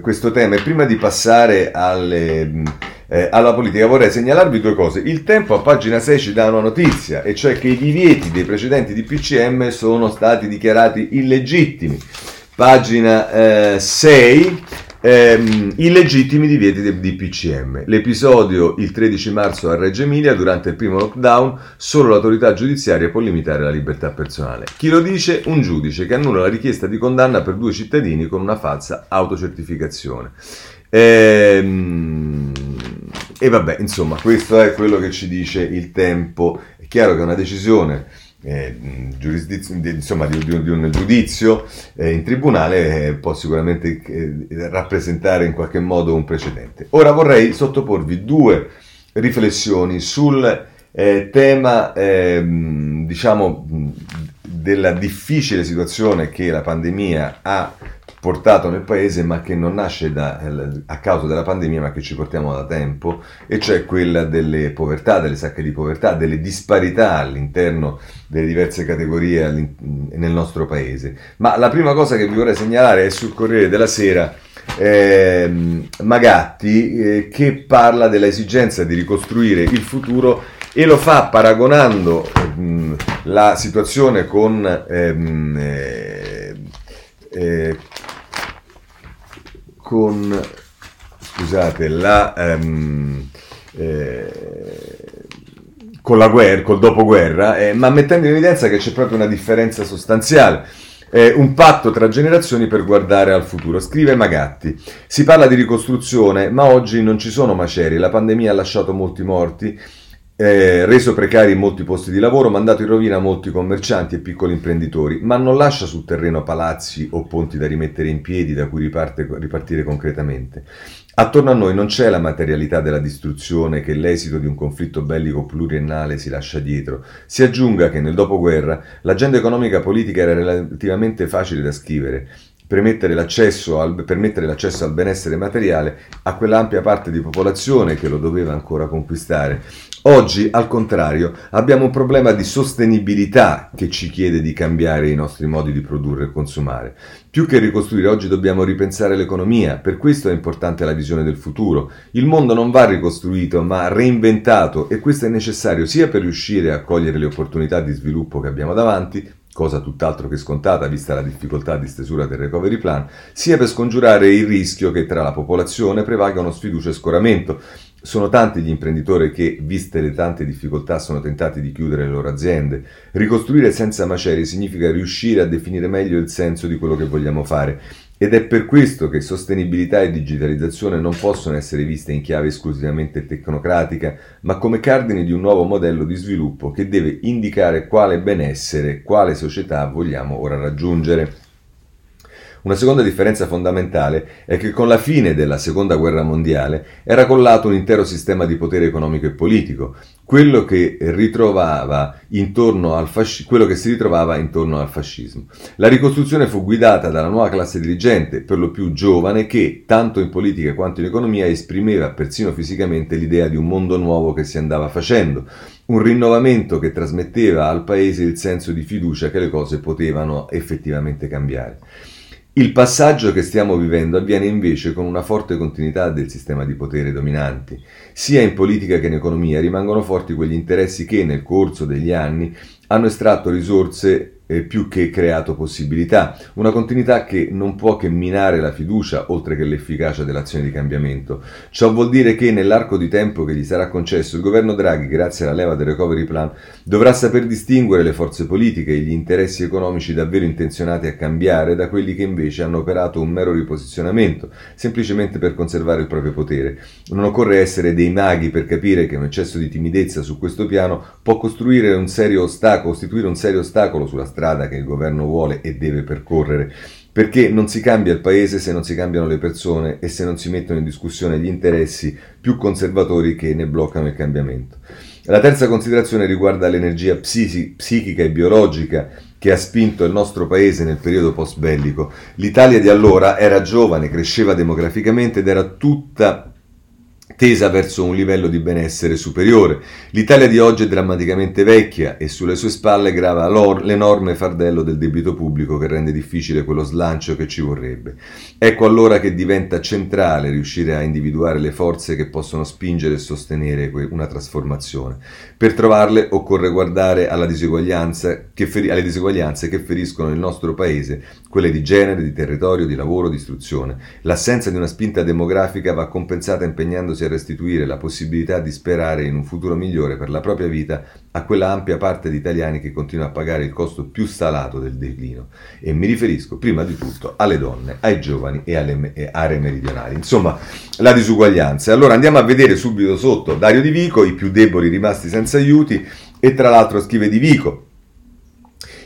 questo tema e prima di passare alle, eh, alla politica vorrei segnalarvi due cose. Il tempo a pagina 6 ci dà una notizia, e cioè che i divieti dei precedenti DPCM sono stati dichiarati illegittimi. Pagina 6 Ehm, illegittimi divieti del DPCM. L'episodio il 13 marzo a Reggio Emilia, durante il primo lockdown, solo l'autorità giudiziaria può limitare la libertà personale. Chi lo dice? Un giudice che annulla la richiesta di condanna per due cittadini con una falsa autocertificazione. Ehm, e vabbè, insomma, questo è quello che ci dice il tempo. È chiaro che è una decisione eh, insomma, di, di, di, un giudizio eh, in tribunale eh, può sicuramente eh, rappresentare in qualche modo un precedente. Ora vorrei sottoporvi due riflessioni sul eh, tema, ehm, diciamo, della difficile situazione che la pandemia ha portato nel paese ma che non nasce da, a causa della pandemia ma che ci portiamo da tempo e cioè quella delle povertà, delle sacche di povertà, delle disparità all'interno delle diverse categorie nel nostro paese. Ma la prima cosa che vi vorrei segnalare è sul Corriere della Sera eh, Magatti eh, che parla dell'esigenza di ricostruire il futuro e lo fa paragonando ehm, la situazione con ehm, eh, eh, con scusate, la, um, eh, con la guerra, col dopoguerra, eh, ma mettendo in evidenza che c'è proprio una differenza sostanziale. Eh, un patto tra generazioni per guardare al futuro. Scrive Magatti. Si parla di ricostruzione, ma oggi non ci sono macerie. La pandemia ha lasciato molti morti eh, reso precari molti posti di lavoro, mandato in rovina molti commercianti e piccoli imprenditori, ma non lascia sul terreno palazzi o ponti da rimettere in piedi da cui riparte, ripartire concretamente. Attorno a noi non c'è la materialità della distruzione che l'esito di un conflitto bellico pluriennale si lascia dietro. Si aggiunga che nel dopoguerra l'agenda economica politica era relativamente facile da scrivere permettere l'accesso, al, permettere l'accesso al benessere materiale a quell'ampia parte di popolazione che lo doveva ancora conquistare. Oggi, al contrario, abbiamo un problema di sostenibilità che ci chiede di cambiare i nostri modi di produrre e consumare. Più che ricostruire, oggi dobbiamo ripensare l'economia, per questo è importante la visione del futuro. Il mondo non va ricostruito, ma reinventato e questo è necessario sia per riuscire a cogliere le opportunità di sviluppo che abbiamo davanti, cosa tutt'altro che scontata vista la difficoltà di stesura del recovery plan, sia per scongiurare il rischio che tra la popolazione prevagano sfiducia e scoramento. Sono tanti gli imprenditori che, viste le tante difficoltà, sono tentati di chiudere le loro aziende. Ricostruire senza macerie significa riuscire a definire meglio il senso di quello che vogliamo fare ed è per questo che sostenibilità e digitalizzazione non possono essere viste in chiave esclusivamente tecnocratica, ma come cardini di un nuovo modello di sviluppo che deve indicare quale benessere, quale società vogliamo ora raggiungere. Una seconda differenza fondamentale è che con la fine della seconda guerra mondiale era collato un intero sistema di potere economico e politico, quello che, fasci- quello che si ritrovava intorno al fascismo. La ricostruzione fu guidata dalla nuova classe dirigente, per lo più giovane, che, tanto in politica quanto in economia, esprimeva persino fisicamente l'idea di un mondo nuovo che si andava facendo, un rinnovamento che trasmetteva al paese il senso di fiducia che le cose potevano effettivamente cambiare. Il passaggio che stiamo vivendo avviene invece con una forte continuità del sistema di potere dominanti. Sia in politica che in economia rimangono forti quegli interessi che nel corso degli anni hanno estratto risorse eh, più che creato possibilità, una continuità che non può che minare la fiducia oltre che l'efficacia dell'azione di cambiamento. Ciò vuol dire che nell'arco di tempo che gli sarà concesso il governo Draghi, grazie alla leva del recovery plan, dovrà saper distinguere le forze politiche e gli interessi economici davvero intenzionati a cambiare da quelli che invece hanno operato un mero riposizionamento, semplicemente per conservare il proprio potere. Non occorre essere dei maghi per capire che un eccesso di timidezza su questo piano può costituire un serio ostacolo sulla strada che il governo vuole e deve percorrere, perché non si cambia il paese se non si cambiano le persone e se non si mettono in discussione gli interessi più conservatori che ne bloccano il cambiamento. La terza considerazione riguarda l'energia psichi- psichica e biologica che ha spinto il nostro paese nel periodo post bellico. L'Italia di allora era giovane, cresceva demograficamente ed era tutta tesa verso un livello di benessere superiore. L'Italia di oggi è drammaticamente vecchia e sulle sue spalle grava l'enorme fardello del debito pubblico che rende difficile quello slancio che ci vorrebbe. Ecco allora che diventa centrale riuscire a individuare le forze che possono spingere e sostenere una trasformazione. Per trovarle occorre guardare diseguaglianza feri- alle diseguaglianze che feriscono il nostro paese, quelle di genere, di territorio, di lavoro, di istruzione. L'assenza di una spinta demografica va compensata impegnandosi a restituire la possibilità di sperare in un futuro migliore per la propria vita a quella ampia parte di italiani che continua a pagare il costo più salato del declino. E mi riferisco prima di tutto alle donne, ai giovani e alle aree meridionali. Insomma, la disuguaglianza. Allora andiamo a vedere subito sotto Dario Di Vico, i più deboli rimasti senza aiuti, e tra l'altro scrive Di Vico.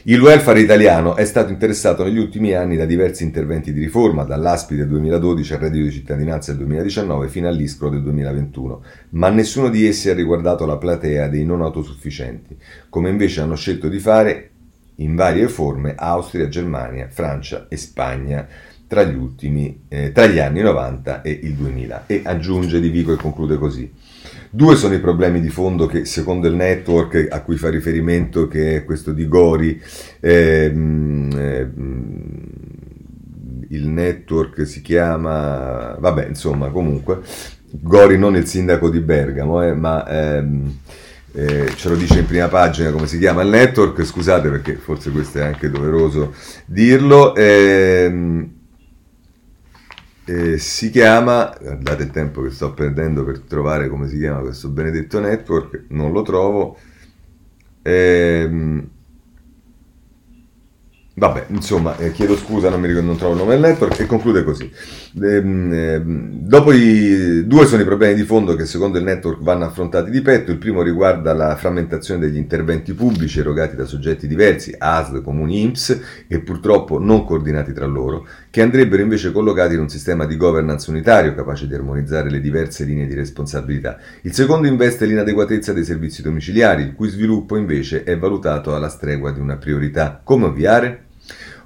Il welfare italiano è stato interessato negli ultimi anni da diversi interventi di riforma, dall'ASPI del 2012 al reddito di cittadinanza del 2019 fino all'ISCRO del 2021, ma nessuno di essi ha riguardato la platea dei non autosufficienti, come invece hanno scelto di fare in varie forme Austria, Germania, Francia e Spagna tra gli, ultimi, eh, tra gli anni 90 e il 2000. E aggiunge Di Vico e conclude così. Due sono i problemi di fondo che secondo il network a cui fa riferimento, che è questo di Gori, ehm, ehm, il network si chiama, vabbè insomma comunque, Gori non il sindaco di Bergamo, eh, ma... Ehm, eh, ce lo dice in prima pagina come si chiama il network, scusate perché forse questo è anche doveroso dirlo. Eh, eh, si chiama, guardate il tempo che sto perdendo per trovare come si chiama questo benedetto network, non lo trovo. Ehm, Vabbè, insomma, eh, chiedo scusa, non mi ricordo, non trovo il nome del network e conclude così. Ehm, ehm, dopo i due sono i problemi di fondo che secondo il network vanno affrontati di petto. Il primo riguarda la frammentazione degli interventi pubblici erogati da soggetti diversi, ASL, comuni IMSS, e purtroppo non coordinati tra loro, che andrebbero invece collocati in un sistema di governance unitario capace di armonizzare le diverse linee di responsabilità. Il secondo investe l'inadeguatezza dei servizi domiciliari, il cui sviluppo invece è valutato alla stregua di una priorità. Come ovviare?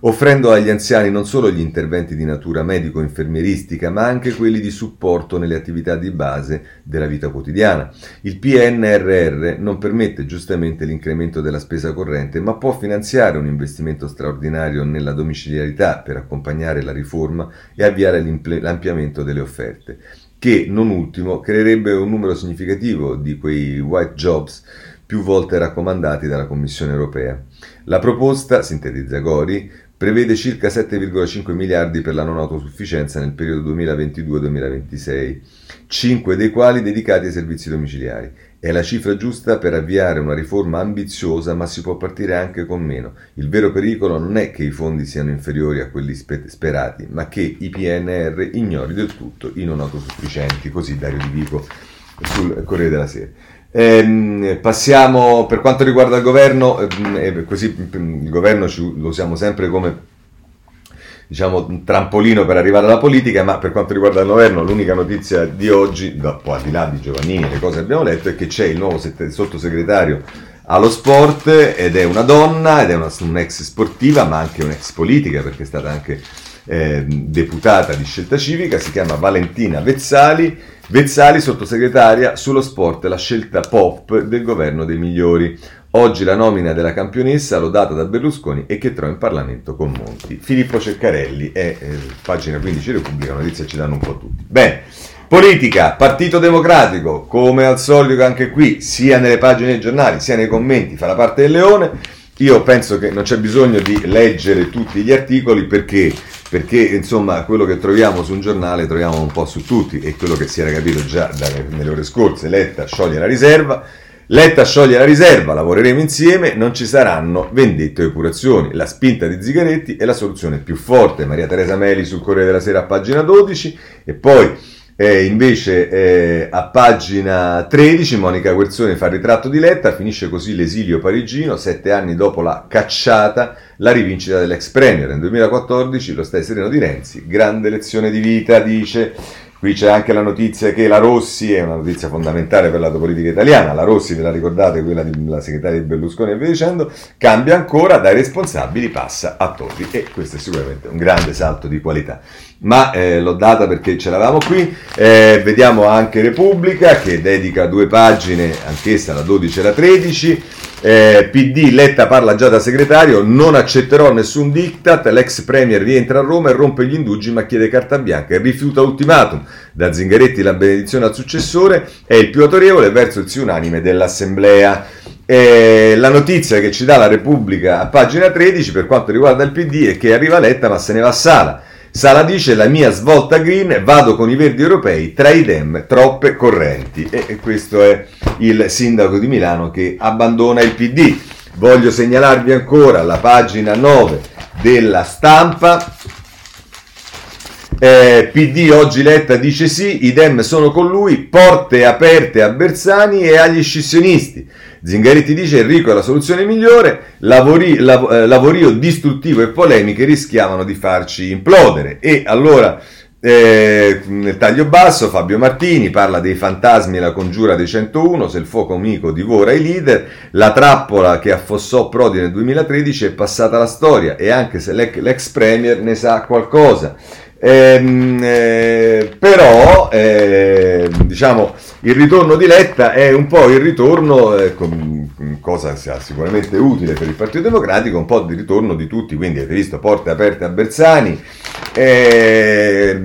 Offrendo agli anziani non solo gli interventi di natura medico-infermieristica, ma anche quelli di supporto nelle attività di base della vita quotidiana. Il PNRR non permette giustamente l'incremento della spesa corrente, ma può finanziare un investimento straordinario nella domiciliarità per accompagnare la riforma e avviare l'ampliamento delle offerte, che, non ultimo, creerebbe un numero significativo di quei white jobs più volte raccomandati dalla Commissione europea. La proposta, sintetizza Gori, prevede circa 7,5 miliardi per la non autosufficienza nel periodo 2022-2026, 5 dei quali dedicati ai servizi domiciliari. È la cifra giusta per avviare una riforma ambiziosa, ma si può partire anche con meno. Il vero pericolo non è che i fondi siano inferiori a quelli spe- sperati, ma che i PNR ignori del tutto i non autosufficienti, così Dario Di Vico sul Corriere della Sera. Ehm, passiamo per quanto riguarda il governo, ehm, così il governo ci, lo usiamo sempre come diciamo, un trampolino per arrivare alla politica, ma per quanto riguarda il governo l'unica notizia di oggi, dopo, al di là di Giovannini, le cose che abbiamo letto, è che c'è il nuovo sottosegretario allo sport ed è una donna ed è una, un'ex sportiva ma anche un'ex politica perché è stata anche eh, deputata di scelta civica, si chiama Valentina Vezzali, Vezzali sottosegretaria sullo sport, la scelta pop del governo dei migliori. Oggi la nomina della campionessa lodata da Berlusconi e che trova in Parlamento con Monti. Filippo Ceccarelli è eh, pagina 15 Repubblica, notizia ci danno un po' tutti. Bene, politica, Partito Democratico, come al solito anche qui, sia nelle pagine dei giornali sia nei commenti, fa la parte del leone. Io penso che non c'è bisogno di leggere tutti gli articoli perché, perché insomma quello che troviamo su un giornale troviamo un po' su tutti e quello che si era capito già dalle, nelle ore scorse, Letta scioglie la riserva, Letta scioglie la riserva, lavoreremo insieme, non ci saranno vendette o epurazioni. La spinta di Zigaretti è la soluzione più forte. Maria Teresa Meli sul Corriere della Sera a pagina 12 e poi eh, invece eh, a pagina 13 Monica Guerzoni fa il ritratto di Letta, finisce così l'esilio parigino, sette anni dopo la cacciata, la rivincita dell'ex premier. Nel 2014 lo stai sereno di Renzi, grande lezione di vita, dice Qui c'è anche la notizia che la Rossi, è una notizia fondamentale per la politica italiana, la Rossi, ve la ricordate, quella della segretaria di Berlusconi e via dicendo, cambia ancora, dai responsabili passa a Topi e questo è sicuramente un grande salto di qualità. Ma eh, l'ho data perché ce l'avevamo qui, eh, vediamo anche Repubblica che dedica due pagine, anch'essa la 12 e la 13, eh, PD, Letta parla già da segretario, non accetterò nessun diktat, l'ex premier rientra a Roma e rompe gli indugi ma chiede carta bianca e rifiuta ultimatum. Da Zingaretti la benedizione al successore è il più autorevole verso il sì unanime dell'Assemblea. Eh, la notizia che ci dà la Repubblica a pagina 13 per quanto riguarda il PD è che arriva Letta ma se ne va a Sala. Sala dice la mia svolta green, vado con i verdi europei, tra i dem troppe correnti. E, questo è il sindaco di Milano che abbandona il PD. Voglio segnalarvi ancora la pagina 9 della stampa. Eh, PD oggi Letta dice sì, i Dem sono con lui, porte aperte a Bersani e agli scissionisti. Zingaretti dice Enrico è la soluzione migliore, lavori, lav- eh, lavorio distruttivo e polemiche rischiavano di farci implodere. E allora eh, nel taglio basso Fabio Martini parla dei fantasmi e la congiura dei 101, se il fuoco amico divora i leader, la trappola che affossò Prodi nel 2013 è passata alla storia e anche se l'ex, l'ex premier ne sa qualcosa. Ehm, eh, però eh, diciamo il ritorno di Letta è un po' il ritorno, eh, cosa sia sicuramente utile per il Partito Democratico, un po' di ritorno di tutti, quindi avete visto porte aperte a Bersani, ehm,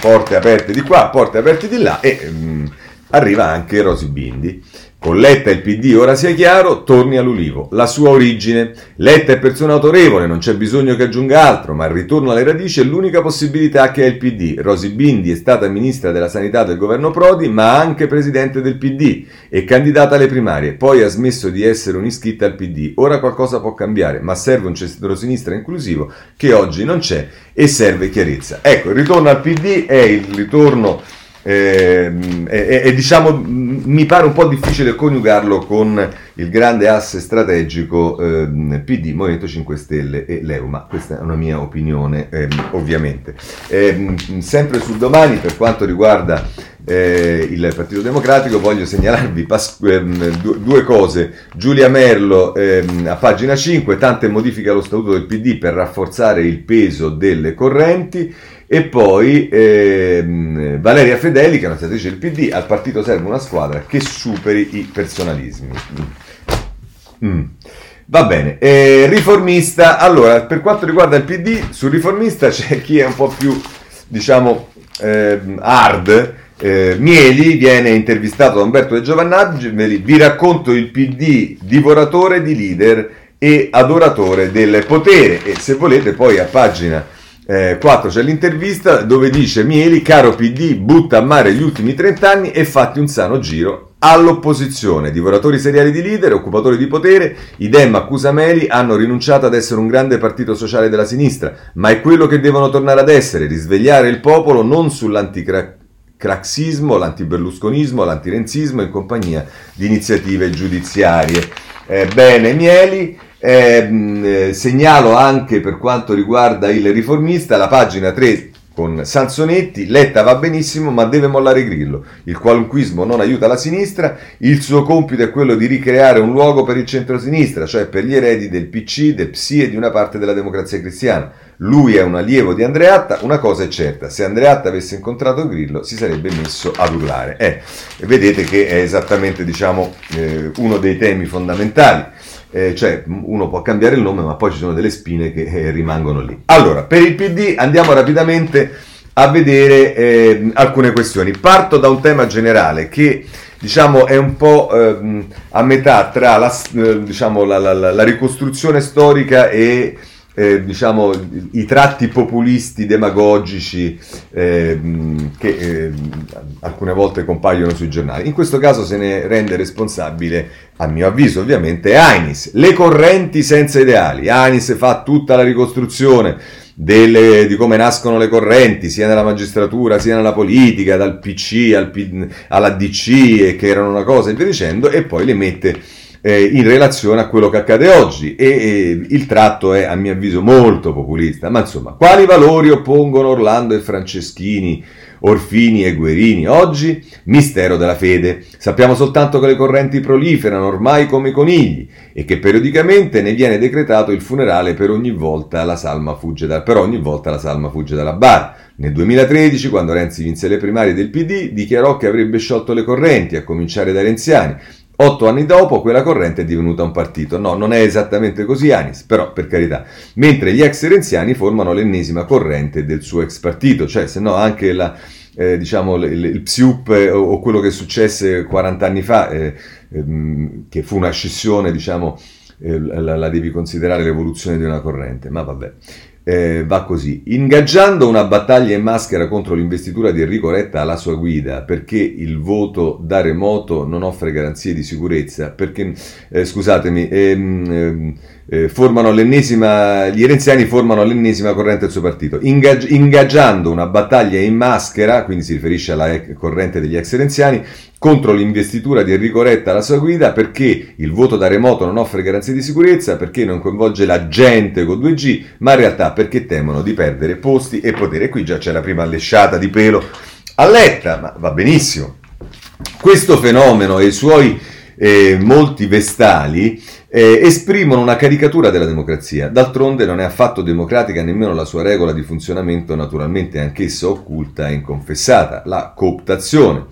porte aperte di qua, porte aperte di là e ehm, arriva anche Rosy Bindi. Con Letta il PD ora sia chiaro, torni all'Ulivo. La sua origine. Letta è persona autorevole, non c'è bisogno che aggiunga altro, ma il ritorno alle radici è l'unica possibilità che ha il PD. Rosy Bindi è stata ministra della sanità del governo Prodi, ma anche presidente del PD e candidata alle primarie. Poi ha smesso di essere un'iscritta al PD. Ora qualcosa può cambiare, ma serve un centro-sinistra inclusivo che oggi non c'è e serve chiarezza. Ecco, il ritorno al PD è il ritorno e, e, e, diciamo mi pare un po' difficile coniugarlo con il grande asse strategico eh, PD, Movimento 5 Stelle e Leu, ma questa è una mia opinione eh, ovviamente. Eh, sempre sul domani per quanto riguarda eh, il Partito Democratico voglio segnalarvi pas- ehm, due cose. Giulia Merlo ehm, a pagina 5, tante modifiche allo statuto del PD per rafforzare il peso delle correnti. E poi ehm, Valeria Fedeli, che è una senatrice del PD, al partito serve una squadra che superi i personalismi. Mm. Va bene, eh, riformista. Allora, per quanto riguarda il PD, sul riformista c'è chi è un po' più, diciamo, eh, hard. Eh, Mieli viene intervistato da Umberto De Giovannaggi. Vi racconto il PD divoratore di leader e adoratore del potere. E se volete, poi a pagina eh, 4 c'è l'intervista dove dice Mieli, caro PD, butta a mare gli ultimi 30 anni e fatti un sano giro all'opposizione. Divoratori seriali di leader, occupatori di potere, i Dem accusa Meli hanno rinunciato ad essere un grande partito sociale della sinistra, ma è quello che devono tornare ad essere, risvegliare il popolo non sull'anticraxismo, l'antiberlusconismo, l'antirenzismo in compagnia di iniziative giudiziarie. Eh, bene, Mieli. Eh, segnalo anche per quanto riguarda il riformista la pagina 3 con Sansonetti, Letta va benissimo ma deve mollare Grillo, il qualunquismo non aiuta la sinistra, il suo compito è quello di ricreare un luogo per il centro-sinistra, cioè per gli eredi del PC, del PSI e di una parte della democrazia cristiana. Lui è un allievo di Andreatta, una cosa è certa, se Andreatta avesse incontrato Grillo si sarebbe messo ad urlare. Eh, vedete che è esattamente diciamo, eh, uno dei temi fondamentali. Eh, cioè uno può cambiare il nome ma poi ci sono delle spine che eh, rimangono lì. Allora, per il PD andiamo rapidamente a vedere eh, alcune questioni. Parto da un tema generale che diciamo è un po' ehm, a metà tra la, eh, diciamo, la, la, la ricostruzione storica e eh, diciamo, i tratti populisti demagogici eh, che eh, alcune volte compaiono sui giornali. In questo caso se ne rende responsabile, a mio avviso ovviamente, Ainis. Le correnti senza ideali. Ainis fa tutta la ricostruzione delle, di come nascono le correnti, sia nella magistratura sia nella politica, dal PC al alla DC, che erano una cosa e via dicendo, e poi le mette eh, in relazione a quello che accade oggi e, e, il tratto è a mio avviso molto populista, ma insomma, quali valori oppongono Orlando e Franceschini, Orfini e Guerini oggi? Mistero della fede. Sappiamo soltanto che le correnti proliferano ormai come conigli e che periodicamente ne viene decretato il funerale per ogni volta la salma fugge, da, la salma fugge dalla bara. Nel 2013, quando Renzi vinse le primarie del PD, dichiarò che avrebbe sciolto le correnti, a cominciare dai renziani, Otto anni dopo quella corrente è divenuta un partito. No, non è esattamente così Anis, però per carità. Mentre gli ex renziani formano l'ennesima corrente del suo ex partito, cioè se no anche la, eh, diciamo, il, il PSIUP eh, o quello che successe 40 anni fa, eh, ehm, che fu una scissione, diciamo, eh, la, la, devi considerare l'evoluzione di una corrente, ma vabbè eh, va così. Ingaggiando una battaglia in maschera contro l'investitura di Enrico Retta alla sua guida, perché il voto da remoto non offre garanzie di sicurezza, perché, eh, scusatemi, ehm, ehm, eh, formano l'ennesima, gli erenziani formano l'ennesima corrente del suo partito. Ingaggi- ingaggiando una battaglia in maschera, quindi si riferisce alla corrente degli ex erenziani, contro l'investitura di Enrico Retta alla sua guida perché il voto da remoto non offre garanzie di sicurezza, perché non coinvolge la gente con 2G, ma in realtà perché temono di perdere posti e potere. Qui già c'è la prima lesciata di pelo a Letta, ma va benissimo. Questo fenomeno e i suoi eh, molti vestali eh, esprimono una caricatura della democrazia. D'altronde non è affatto democratica nemmeno la sua regola di funzionamento, naturalmente anch'essa occulta e inconfessata, la cooptazione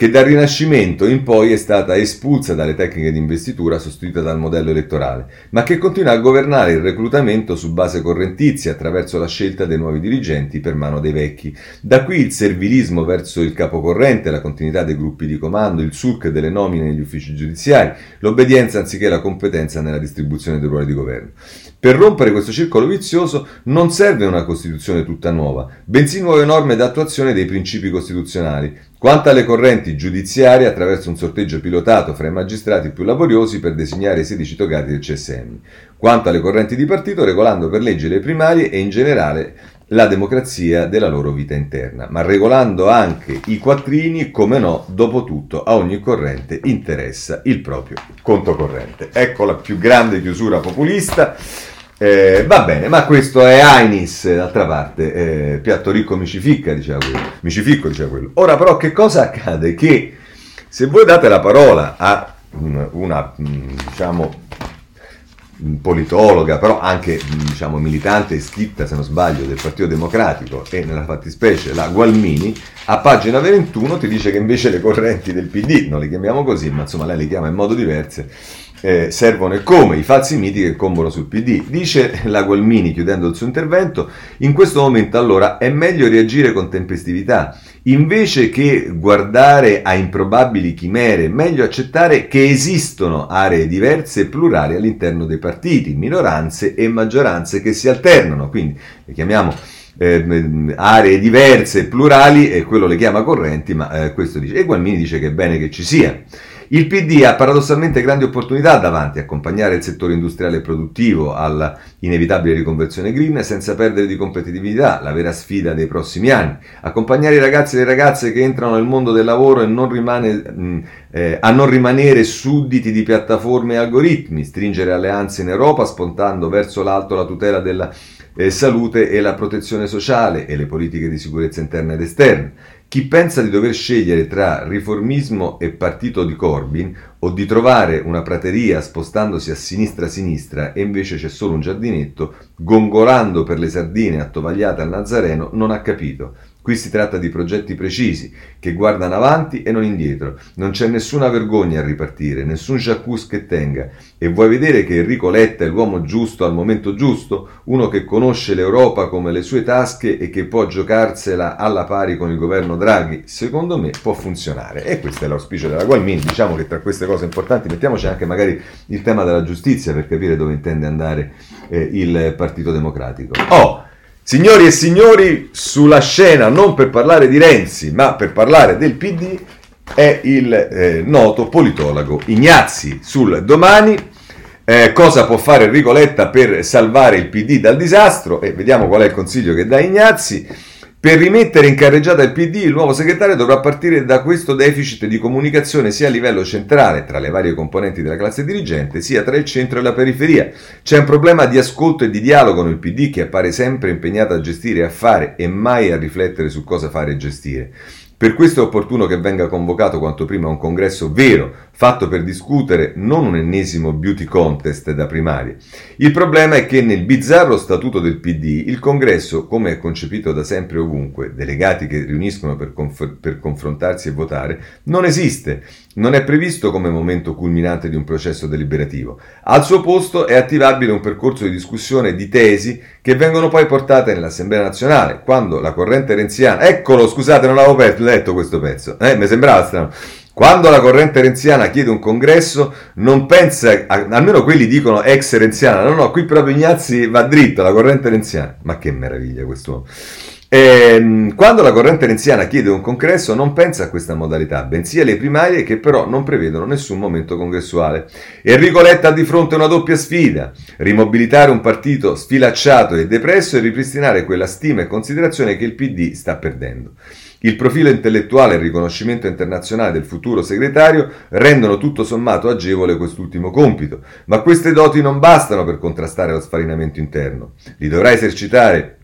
che dal Rinascimento in poi è stata espulsa dalle tecniche di investitura sostituita dal modello elettorale, ma che continua a governare il reclutamento su base correntizia attraverso la scelta dei nuovi dirigenti per mano dei vecchi. Da qui il servilismo verso il capocorrente, la continuità dei gruppi di comando, il sulk delle nomine negli uffici giudiziari, l'obbedienza anziché la competenza nella distribuzione dei ruoli di governo. Per rompere questo circolo vizioso non serve una Costituzione tutta nuova, bensì nuove norme d'attuazione dei principi costituzionali. Quanto alle correnti giudiziarie, attraverso un sorteggio pilotato fra i magistrati più laboriosi per designare i 16 togati del CSM. Quanto alle correnti di partito, regolando per legge le primarie e in generale la democrazia della loro vita interna, ma regolando anche i quattrini, come no, dopo tutto a ogni corrente interessa il proprio conto corrente. Ecco la più grande chiusura populista. Eh, va bene, ma questo è Ainis, d'altra parte, eh, piatto ricco mi ci ficca, diceva quello. Mi ci ficco, diceva quello. Ora però che cosa accade? Che se voi date la parola a una, diciamo, politologa, però anche diciamo, militante iscritta, se non sbaglio, del Partito Democratico e nella fattispecie la Gualmini, a pagina 21 ti dice che invece le correnti del PD, non le chiamiamo così, ma insomma lei le chiama in modo diverso, eh, servono e come i falsi miti che combono sul PD. Dice la Gualmini chiudendo il suo intervento, in questo momento allora è meglio reagire con tempestività. Invece che guardare a improbabili chimere, meglio accettare che esistono aree diverse e plurali all'interno dei partiti, minoranze e maggioranze che si alternano. Quindi le chiamiamo eh, aree diverse, plurali, e quello le chiama correnti, ma eh, questo dice. E Gualmini dice che è bene che ci sia. Il PD ha paradossalmente grandi opportunità davanti, accompagnare il settore industriale e produttivo alla inevitabile riconversione green senza perdere di competitività, la vera sfida dei prossimi anni, accompagnare i ragazzi e le ragazze che entrano nel mondo del lavoro non rimane, mh, eh, a non rimanere sudditi di piattaforme e algoritmi, stringere alleanze in Europa spontando verso l'alto la tutela della eh, salute e la protezione sociale e le politiche di sicurezza interna ed esterna. Chi pensa di dover scegliere tra riformismo e partito di Corbyn o di trovare una prateria spostandosi a sinistra-sinistra e invece c'è solo un giardinetto, gongolando per le sardine attovagliate al Nazareno, non ha capito. Qui si tratta di progetti precisi, che guardano avanti e non indietro. Non c'è nessuna vergogna a ripartire, nessun jacuzzi che tenga. E vuoi vedere che Enrico Letta è l'uomo giusto al momento giusto? Uno che conosce l'Europa come le sue tasche e che può giocarsela alla pari con il governo Draghi? Secondo me può funzionare. E questo è l'auspicio della Gualmini. Diciamo che tra queste cose importanti mettiamoci anche magari il tema della giustizia per capire dove intende andare eh, il Partito Democratico. Oh! Signori e signori, sulla scena, non per parlare di Renzi, ma per parlare del PD, è il eh, noto politologo Ignazzi. Sul domani, eh, cosa può fare Enrico Letta per salvare il PD dal disastro? E vediamo qual è il consiglio che dà Ignazzi. Per rimettere in carreggiata il PD, il nuovo segretario dovrà partire da questo deficit di comunicazione sia a livello centrale, tra le varie componenti della classe dirigente, sia tra il centro e la periferia. C'è un problema di ascolto e di dialogo nel PD che appare sempre impegnato a gestire e a fare e mai a riflettere su cosa fare e gestire. Per questo è opportuno che venga convocato quanto prima un congresso vero, fatto per discutere non un ennesimo beauty contest da primarie. Il problema è che nel bizzarro statuto del PD il congresso, come è concepito da sempre ovunque, delegati che riuniscono per, conf- per confrontarsi e votare, non esiste, non è previsto come momento culminante di un processo deliberativo. Al suo posto è attivabile un percorso di discussione di tesi che vengono poi portate nell'Assemblea nazionale, quando la corrente renziana... Eccolo, scusate, non avevo letto questo pezzo, eh, mi sembrava strano. Quando la corrente renziana chiede un congresso, non pensa, almeno quelli dicono ex renziana, no, no, qui proprio Ignazzi va dritto, la corrente renziana. Ma che meraviglia quest'uomo. E, ehm, quando la corrente renziana chiede un congresso non pensa a questa modalità, bensì alle primarie che però non prevedono nessun momento congressuale. Enrico Letta ha di fronte una doppia sfida, rimobilitare un partito sfilacciato e depresso e ripristinare quella stima e considerazione che il PD sta perdendo. Il profilo intellettuale e il riconoscimento internazionale del futuro segretario rendono tutto sommato agevole quest'ultimo compito, ma queste doti non bastano per contrastare lo sfarinamento interno. Li dovrà esercitare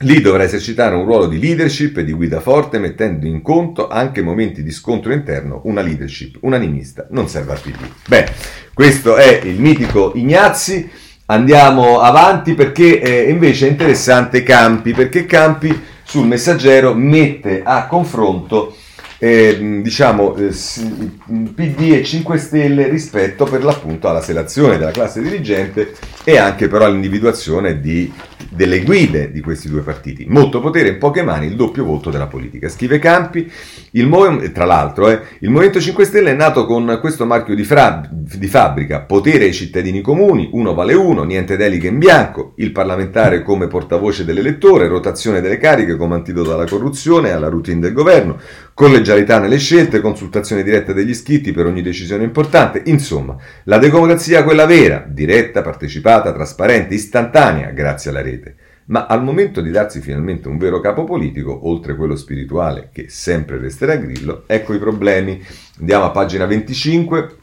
Lì dovrà esercitare un ruolo di leadership e di guida forte, mettendo in conto anche momenti di scontro interno. Una leadership unanimista non serve al PD. Beh, questo è il mitico Ignazzi. Andiamo avanti perché eh, invece è interessante Campi, perché Campi sul messaggero mette a confronto eh, diciamo eh, PD e 5 Stelle rispetto per l'appunto alla selezione della classe dirigente e anche però all'individuazione di delle guide di questi due partiti. Molto potere in poche mani, il doppio voto della politica. Scrive Campi, il tra l'altro, eh, il Movimento 5 Stelle è nato con questo marchio di, fra- di fabbrica, potere ai cittadini comuni, uno vale uno, niente deleghe in bianco, il parlamentare come portavoce dell'elettore, rotazione delle cariche come antidoto alla corruzione e alla routine del governo, collegialità nelle scelte, consultazione diretta degli iscritti per ogni decisione importante, insomma, la democrazia quella vera, diretta, partecipata, trasparente, istantanea, grazie alla rete. Ma al momento di darsi finalmente un vero capo politico, oltre quello spirituale che sempre resterà grillo, ecco i problemi. Andiamo a pagina 25.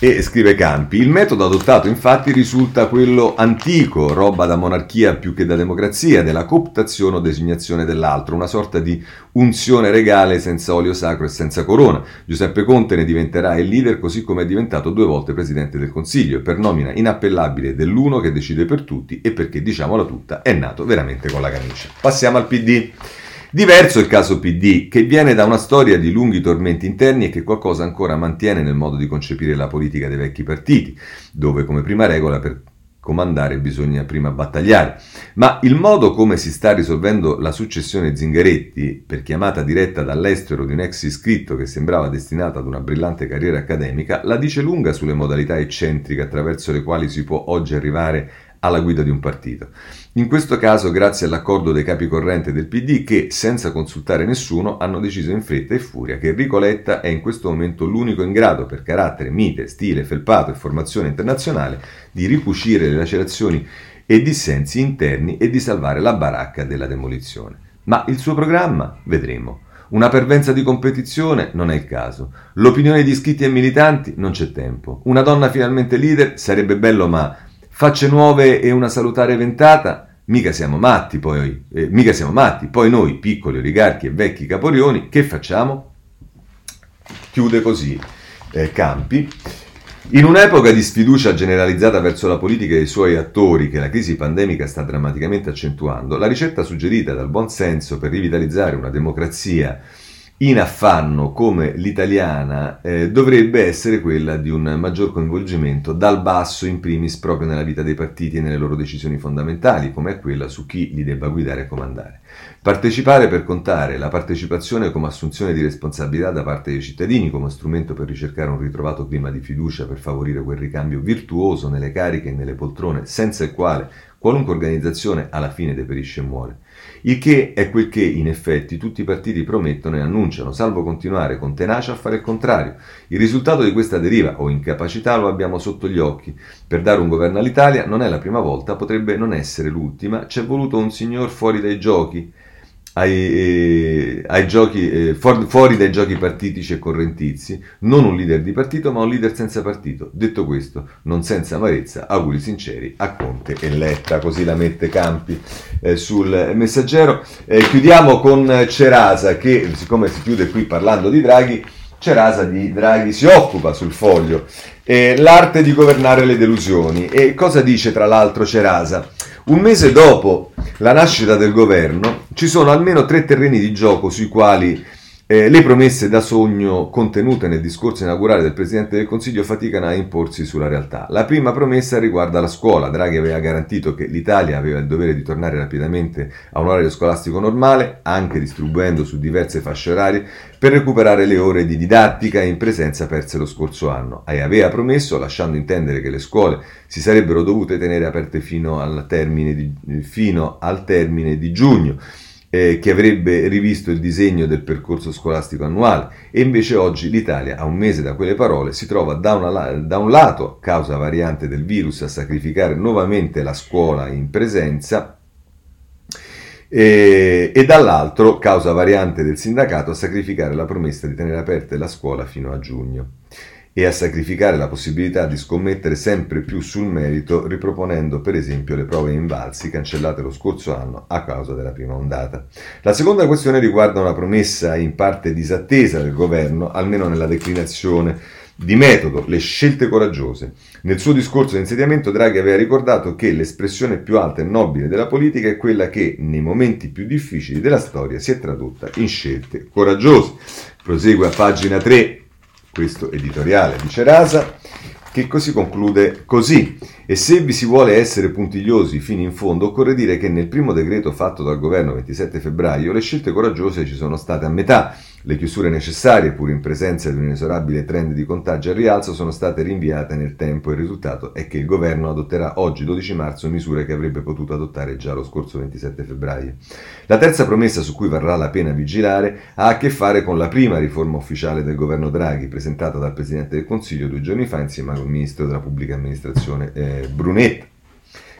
E scrive Campi, il metodo adottato infatti risulta quello antico, roba da monarchia più che da democrazia, della cooptazione o designazione dell'altro, una sorta di unzione regale senza olio sacro e senza corona. Giuseppe Conte ne diventerà il leader così come è diventato due volte Presidente del Consiglio, per nomina inappellabile dell'uno che decide per tutti e perché, diciamola tutta, è nato veramente con la camicia. Passiamo al PD. Diverso il caso PD, che viene da una storia di lunghi tormenti interni e che qualcosa ancora mantiene nel modo di concepire la politica dei vecchi partiti, dove come prima regola per comandare bisogna prima battagliare. Ma il modo come si sta risolvendo la successione Zingaretti, per chiamata diretta dall'estero di un ex iscritto che sembrava destinato ad una brillante carriera accademica, la dice lunga sulle modalità eccentriche attraverso le quali si può oggi arrivare alla guida di un partito. In questo caso grazie all'accordo dei capi corrente del PD che, senza consultare nessuno, hanno deciso in fretta e furia che Enrico Letta è in questo momento l'unico in grado, per carattere, mite, stile, felpato e formazione internazionale, di ricucire le lacerazioni e dissensi interni e di salvare la baracca della demolizione. Ma il suo programma? Vedremo. Una pervenza di competizione? Non è il caso. L'opinione di iscritti e militanti? Non c'è tempo. Una donna finalmente leader? Sarebbe bello ma facce nuove e una salutare ventata? Mica siamo matti, poi, eh, mica siamo matti. Poi noi, piccoli oligarchi e vecchi caporioni, che facciamo? Chiude così eh, Campi. In un'epoca di sfiducia generalizzata verso la politica e i suoi attori che la crisi pandemica sta drammaticamente accentuando, la ricetta suggerita dal buon senso per rivitalizzare una democrazia in affanno come l'italiana eh, dovrebbe essere quella di un maggior coinvolgimento dal basso in primis proprio nella vita dei partiti e nelle loro decisioni fondamentali, come è quella su chi li debba guidare e comandare. Partecipare per contare, la partecipazione come assunzione di responsabilità da parte dei cittadini, come strumento per ricercare un ritrovato clima di fiducia per favorire quel ricambio virtuoso nelle cariche e nelle poltrone, senza il quale qualunque organizzazione alla fine deperisce e muore. Il che è quel che, in effetti, tutti i partiti promettono e annunciano, salvo continuare con tenacia a fare il contrario. Il risultato di questa deriva o incapacità lo abbiamo sotto gli occhi. Per dare un governo all'Italia non è la prima volta, potrebbe non essere l'ultima, c'è voluto un signor fuori dai giochi ai, eh, ai giochi, eh, fuori, fuori dai giochi partitici e correntizi, non un leader di partito ma un leader senza partito. Detto questo, non senza amarezza, auguri sinceri a Conte e Letta, così la mette Campi eh, sul messaggero. Eh, chiudiamo con Cerasa che, siccome si chiude qui parlando di Draghi, Cerasa di Draghi si occupa sul foglio. Eh, l'arte di governare le delusioni. E cosa dice tra l'altro Cerasa? Un mese dopo la nascita del governo ci sono almeno tre terreni di gioco sui quali eh, le promesse da sogno contenute nel discorso inaugurale del Presidente del Consiglio faticano a imporsi sulla realtà. La prima promessa riguarda la scuola. Draghi aveva garantito che l'Italia aveva il dovere di tornare rapidamente a un orario scolastico normale, anche distribuendo su diverse fasce orarie, per recuperare le ore di didattica in presenza perse lo scorso anno. E aveva promesso, lasciando intendere che le scuole si sarebbero dovute tenere aperte fino al termine di, fino al termine di giugno eh, che avrebbe rivisto il disegno del percorso scolastico annuale. E invece oggi l'Italia, a un mese da quelle parole, si trova da, una, da un lato, causa variante del virus, a sacrificare nuovamente la scuola in presenza e, e, dall'altro, causa variante del sindacato, a sacrificare la promessa di tenere aperte la scuola fino a giugno e a sacrificare la possibilità di scommettere sempre più sul merito, riproponendo per esempio le prove invalsi cancellate lo scorso anno a causa della prima ondata. La seconda questione riguarda una promessa in parte disattesa del governo, almeno nella declinazione di metodo, le scelte coraggiose. Nel suo discorso di insediamento Draghi aveva ricordato che l'espressione più alta e nobile della politica è quella che, nei momenti più difficili della storia, si è tradotta in scelte coraggiose. Prosegue a pagina 3 questo editoriale di Cerasa, che così conclude così. E se vi si vuole essere puntigliosi fino in fondo, occorre dire che nel primo decreto fatto dal governo 27 febbraio le scelte coraggiose ci sono state a metà le chiusure necessarie, pur in presenza di un inesorabile trend di contagio al rialzo, sono state rinviate nel tempo e il risultato è che il governo adotterà oggi, 12 marzo, misure che avrebbe potuto adottare già lo scorso 27 febbraio. La terza promessa su cui varrà la pena vigilare ha a che fare con la prima riforma ufficiale del governo Draghi, presentata dal Presidente del Consiglio due giorni fa insieme al Ministro della Pubblica Amministrazione eh, Brunetta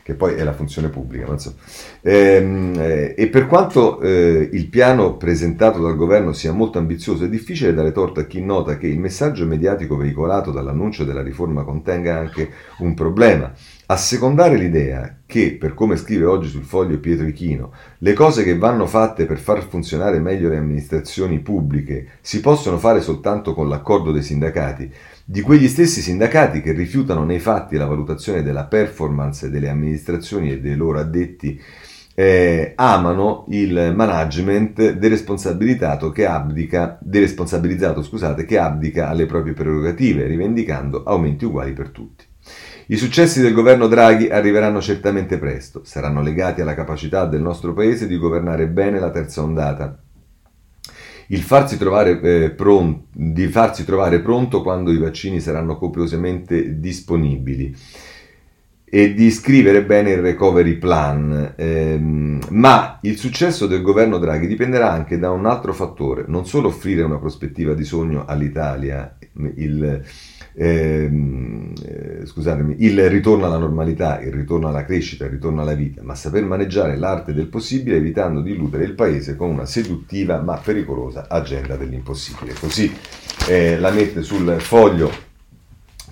che poi è la funzione pubblica. So. Ehm, eh, e per quanto eh, il piano presentato dal governo sia molto ambizioso, è difficile dare torto a chi nota che il messaggio mediatico veicolato dall'annuncio della riforma contenga anche un problema. A secondare l'idea che, per come scrive oggi sul foglio Pietro Ichino, le cose che vanno fatte per far funzionare meglio le amministrazioni pubbliche si possono fare soltanto con l'accordo dei sindacati, di quegli stessi sindacati che rifiutano nei fatti la valutazione della performance delle amministrazioni e dei loro addetti eh, amano il management deresponsabilizzato che abdica, deresponsabilizzato scusate, che abdica alle proprie prerogative, rivendicando aumenti uguali per tutti. I successi del governo Draghi arriveranno certamente presto, saranno legati alla capacità del nostro Paese di governare bene la terza ondata il farsi trovare, eh, pronto, di farsi trovare pronto quando i vaccini saranno copiosamente disponibili. e di scrivere bene il recovery plan. Ehm, ma il successo del governo Draghi dipenderà anche da un altro fattore, non solo offrire una prospettiva di sogno all'Italia, il, eh, scusatemi, il ritorno alla normalità, il ritorno alla crescita, il ritorno alla vita, ma saper maneggiare l'arte del possibile evitando di illudere il paese con una seduttiva ma pericolosa agenda dell'impossibile. Così eh, la mette sul foglio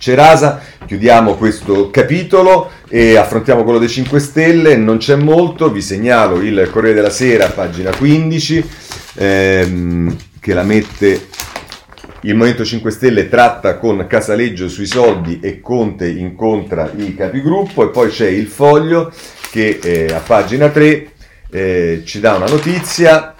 Cerasa, chiudiamo questo capitolo e affrontiamo quello dei 5 Stelle, non c'è molto, vi segnalo il Corriere della Sera, pagina 15, ehm, che la mette il Movimento 5 Stelle tratta con Casaleggio sui soldi e Conte incontra i capigruppo e poi c'è il foglio che eh, a pagina 3 eh, ci dà una notizia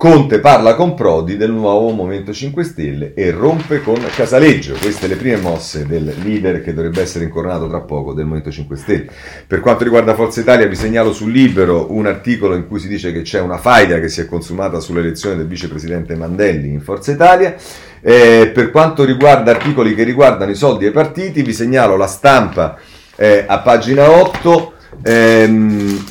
Conte parla con Prodi del nuovo Movimento 5 Stelle e rompe con Casaleggio. Queste le prime mosse del leader che dovrebbe essere incoronato tra poco del Movimento 5 Stelle. Per quanto riguarda Forza Italia vi segnalo sul Libero un articolo in cui si dice che c'è una faida che si è consumata sull'elezione del vicepresidente Mandelli in Forza Italia. Eh, per quanto riguarda articoli che riguardano i soldi ai partiti vi segnalo la stampa eh, a pagina 8. Ehm,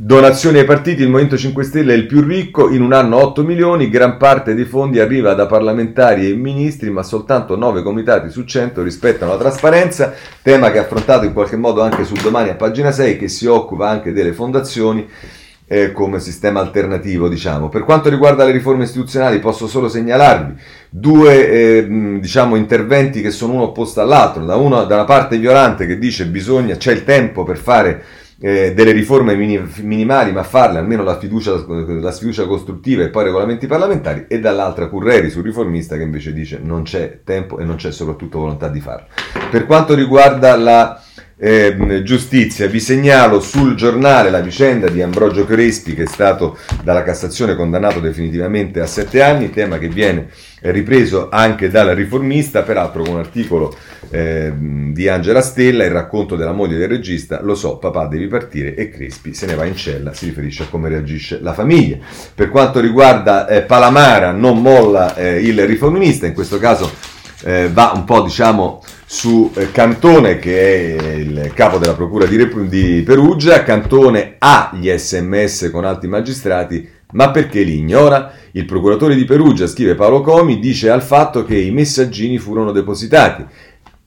Donazioni ai partiti, il Movimento 5 Stelle è il più ricco, in un anno 8 milioni, gran parte dei fondi arriva da parlamentari e ministri, ma soltanto 9 comitati su 100 rispettano la trasparenza, tema che è affrontato in qualche modo anche su domani a pagina 6, che si occupa anche delle fondazioni eh, come sistema alternativo, diciamo. Per quanto riguarda le riforme istituzionali, posso solo segnalarvi due eh, diciamo, interventi che sono uno opposto all'altro, da, uno, da una parte Violante che dice bisogna, c'è il tempo per fare eh, delle riforme mini, minimali, ma farle almeno la fiducia, la sfiducia costruttiva e poi regolamenti parlamentari, e dall'altra Curreri sul riformista che invece dice non c'è tempo e non c'è soprattutto volontà di farlo. Per quanto riguarda la eh, giustizia. Vi segnalo sul giornale la vicenda di Ambrogio Crespi che è stato dalla Cassazione condannato definitivamente a sette anni, tema che viene ripreso anche dal riformista, peraltro con un articolo eh, di Angela Stella, il racconto della moglie del regista, lo so, papà devi partire e Crespi se ne va in cella, si riferisce a come reagisce la famiglia. Per quanto riguarda eh, Palamara, non molla eh, il riformista, in questo caso eh, va un po' diciamo su eh, Cantone che è il capo della procura di, Rep- di Perugia, Cantone ha gli sms con altri magistrati, ma perché li ignora? Il procuratore di Perugia, scrive Paolo Comi, dice al fatto che i messaggini furono depositati.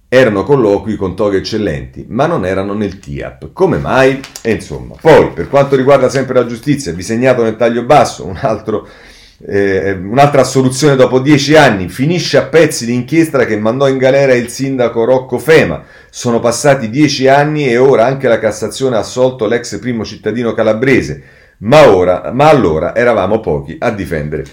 Erano colloqui con toghe eccellenti, ma non erano nel TIAP. Come mai? E insomma. Poi, per quanto riguarda sempre la giustizia, disegnato nel taglio basso, un altro eh, un'altra assoluzione dopo dieci anni, finisce a pezzi l'inchiesta che mandò in galera il sindaco Rocco Fema. Sono passati dieci anni e ora anche la Cassazione ha assolto l'ex primo cittadino calabrese, ma, ora, ma allora eravamo pochi a difendere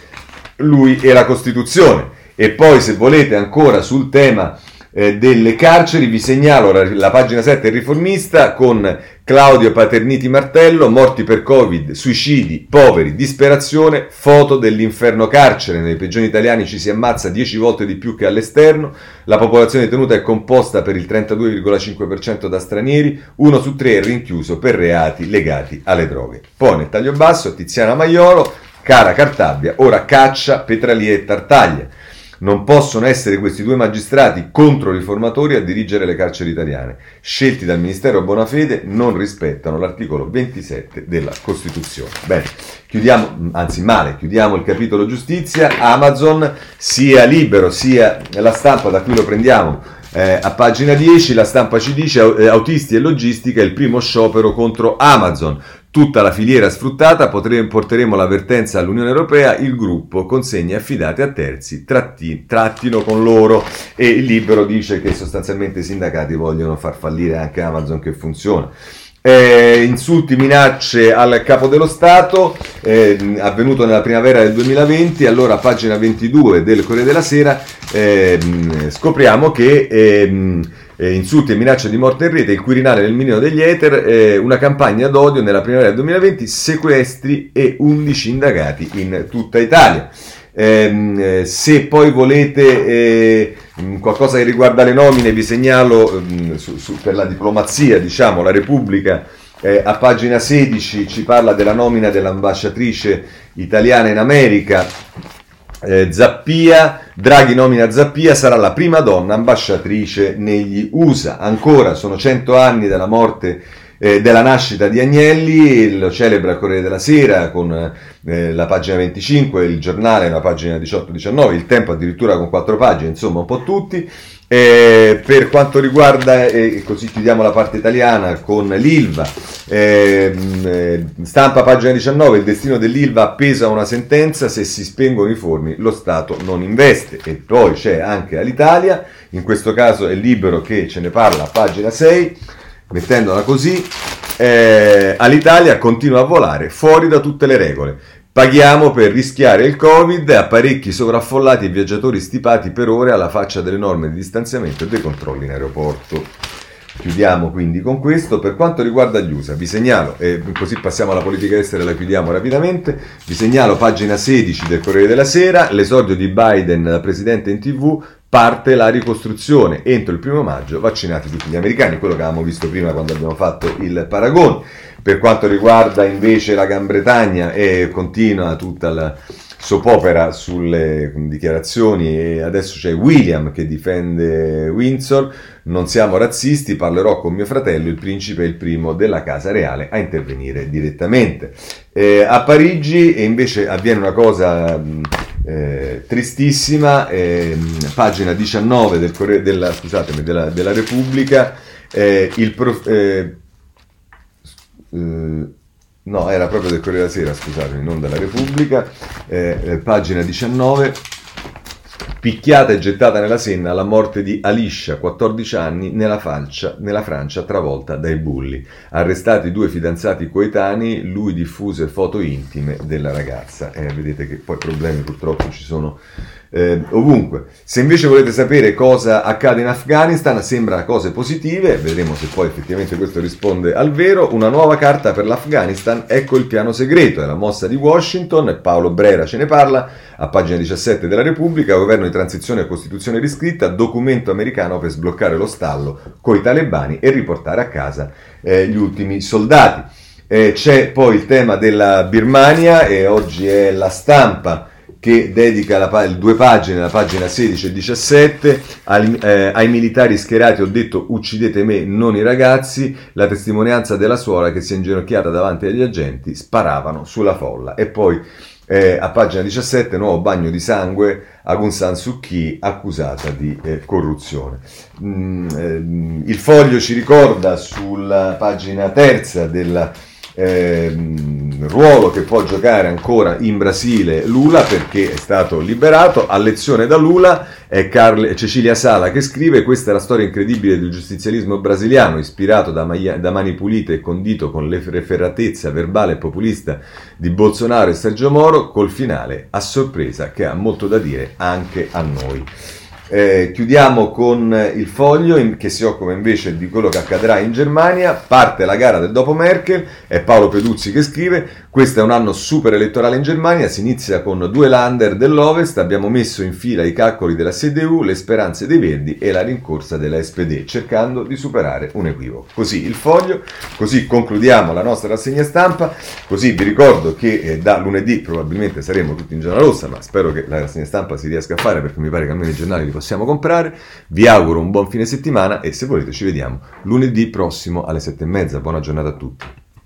lui e la Costituzione. E poi se volete ancora sul tema eh, delle carceri, vi segnalo la, pagina 7 riformista con Claudio Paterniti Martello, morti per Covid, suicidi, poveri, disperazione, foto dell'inferno carcere. Nei prigioni italiani ci si ammazza 10 volte di più che all'esterno, la popolazione detenuta è composta per il 32,5% da stranieri, uno su tre è rinchiuso per reati legati alle droghe. Poi nel taglio basso Tiziana Maiolo, cara Cartabia, ora caccia Petralie e Tartaglia. Non possono essere questi due magistrati controriformatori a dirigere le carceri italiane. Scelti dal Ministero Bonafede non rispettano l'articolo 27 della Costituzione. Bene, chiudiamo, anzi male, chiudiamo il capitolo giustizia. Amazon sia libero sia la stampa da cui lo prendiamo. Eh, a pagina 10 la stampa ci dice eh, autisti e logistica il primo sciopero contro Amazon tutta la filiera sfruttata, porteremo l'avvertenza all'Unione Europea, il gruppo consegne affidate a terzi, tratti, trattino con loro e il libero dice che sostanzialmente i sindacati vogliono far fallire anche Amazon che funziona. Eh, insulti, minacce al capo dello Stato, eh, avvenuto nella primavera del 2020, allora pagina 22 del Corriere della Sera eh, scopriamo che ehm, eh, insulti e minacce di morte in rete, il Quirinale nel Milino degli Ether, eh, una campagna d'odio nella primavera del 2020, sequestri e 11 indagati in tutta Italia. Ehm, eh, se poi volete eh, qualcosa che riguarda le nomine, vi segnalo mh, su, su, per la diplomazia, diciamo, la Repubblica. Eh, a pagina 16 ci parla della nomina dell'ambasciatrice italiana in America, eh, Zappia, Draghi nomina Zappia, sarà la prima donna ambasciatrice negli USA. Ancora sono 100 anni dalla morte eh, della nascita di Agnelli, lo celebra Corriere della Sera con eh, la pagina 25, il giornale una pagina 18-19, il tempo addirittura con quattro pagine, insomma un po' tutti. Eh, per quanto riguarda, eh, così chiudiamo la parte italiana con l'Ilva, ehm, eh, stampa pagina 19, il destino dell'Ilva appesa a una sentenza, se si spengono i forni lo Stato non investe e poi c'è anche all'Italia, in questo caso è libero che ce ne parla pagina 6, mettendola così, eh, all'Italia continua a volare fuori da tutte le regole. Paghiamo per rischiare il Covid, apparecchi sovraffollati e viaggiatori stipati per ore alla faccia delle norme di distanziamento e dei controlli in aeroporto. Chiudiamo quindi con questo. Per quanto riguarda gli USA, vi segnalo, e così passiamo alla politica estera e la chiudiamo rapidamente, vi segnalo pagina 16 del Corriere della Sera, l'esordio di Biden da presidente in tv, parte la ricostruzione. Entro il primo maggio vaccinati tutti gli americani, quello che avevamo visto prima quando abbiamo fatto il paragone. Per quanto riguarda invece la Gran Bretagna, eh, continua tutta la soppopera sulle dichiarazioni e adesso c'è William che difende Windsor. Non siamo razzisti, parlerò con mio fratello, il principe è il primo della casa reale a intervenire direttamente. Eh, a Parigi invece avviene una cosa eh, tristissima, eh, pagina 19 del, della, della, della Repubblica, eh, il prof, eh, no, era proprio del Corriere della Sera, scusatemi, non della Repubblica, eh, eh, pagina 19, picchiata e gettata nella Senna la morte di Alicia, 14 anni, nella, falcia, nella Francia travolta dai bulli. Arrestati due fidanzati coetanei, lui diffuse foto intime della ragazza. Eh, vedete che poi problemi purtroppo ci sono eh, ovunque. Se invece volete sapere cosa accade in Afghanistan, sembra cose positive, vedremo se poi effettivamente questo risponde al vero. Una nuova carta per l'Afghanistan, ecco il piano segreto, è la mossa di Washington, Paolo Brera ce ne parla, a pagina 17 della Repubblica, governo di transizione e costituzione riscritta, documento americano per sbloccare lo stallo coi talebani e riportare a casa eh, gli ultimi soldati. Eh, c'è poi il tema della Birmania e oggi è la stampa che dedica la, due pagine, la pagina 16 e 17, ai, eh, ai, militari schierati ho detto uccidete me, non i ragazzi, la testimonianza della suora che si è inginocchiata davanti agli agenti, sparavano sulla folla. E poi eh, a pagina 17, nuovo bagno di sangue, Aung San Suu Kyi accusata di eh, corruzione. Mm, ehm, il foglio ci ricorda sulla pagina terza della eh, ruolo che può giocare ancora in Brasile Lula perché è stato liberato. A lezione da Lula è Carle, Cecilia Sala che scrive: Questa è la storia incredibile del giustizialismo brasiliano, ispirato da, da mani pulite e condito con l'efferatezza verbale e populista di Bolsonaro e Sergio Moro, col finale a sorpresa che ha molto da dire anche a noi. Eh, chiudiamo con il foglio in, che si occupa invece di quello che accadrà in Germania. Parte la gara del dopo Merkel, è Paolo Peduzzi che scrive: Questo è un anno super elettorale in Germania. Si inizia con due lander dell'Ovest. Abbiamo messo in fila i calcoli della CDU, le speranze dei Verdi e la rincorsa della SPD, cercando di superare un equivoco. Così il foglio, così concludiamo la nostra rassegna stampa. Così vi ricordo che eh, da lunedì probabilmente saremo tutti in giornata rossa, ma spero che la rassegna stampa si riesca a fare perché mi pare che almeno i giornali li possiamo comprare. Vi auguro un buon fine settimana e se volete ci vediamo lunedì prossimo alle sette e mezza. Buona giornata a tutti.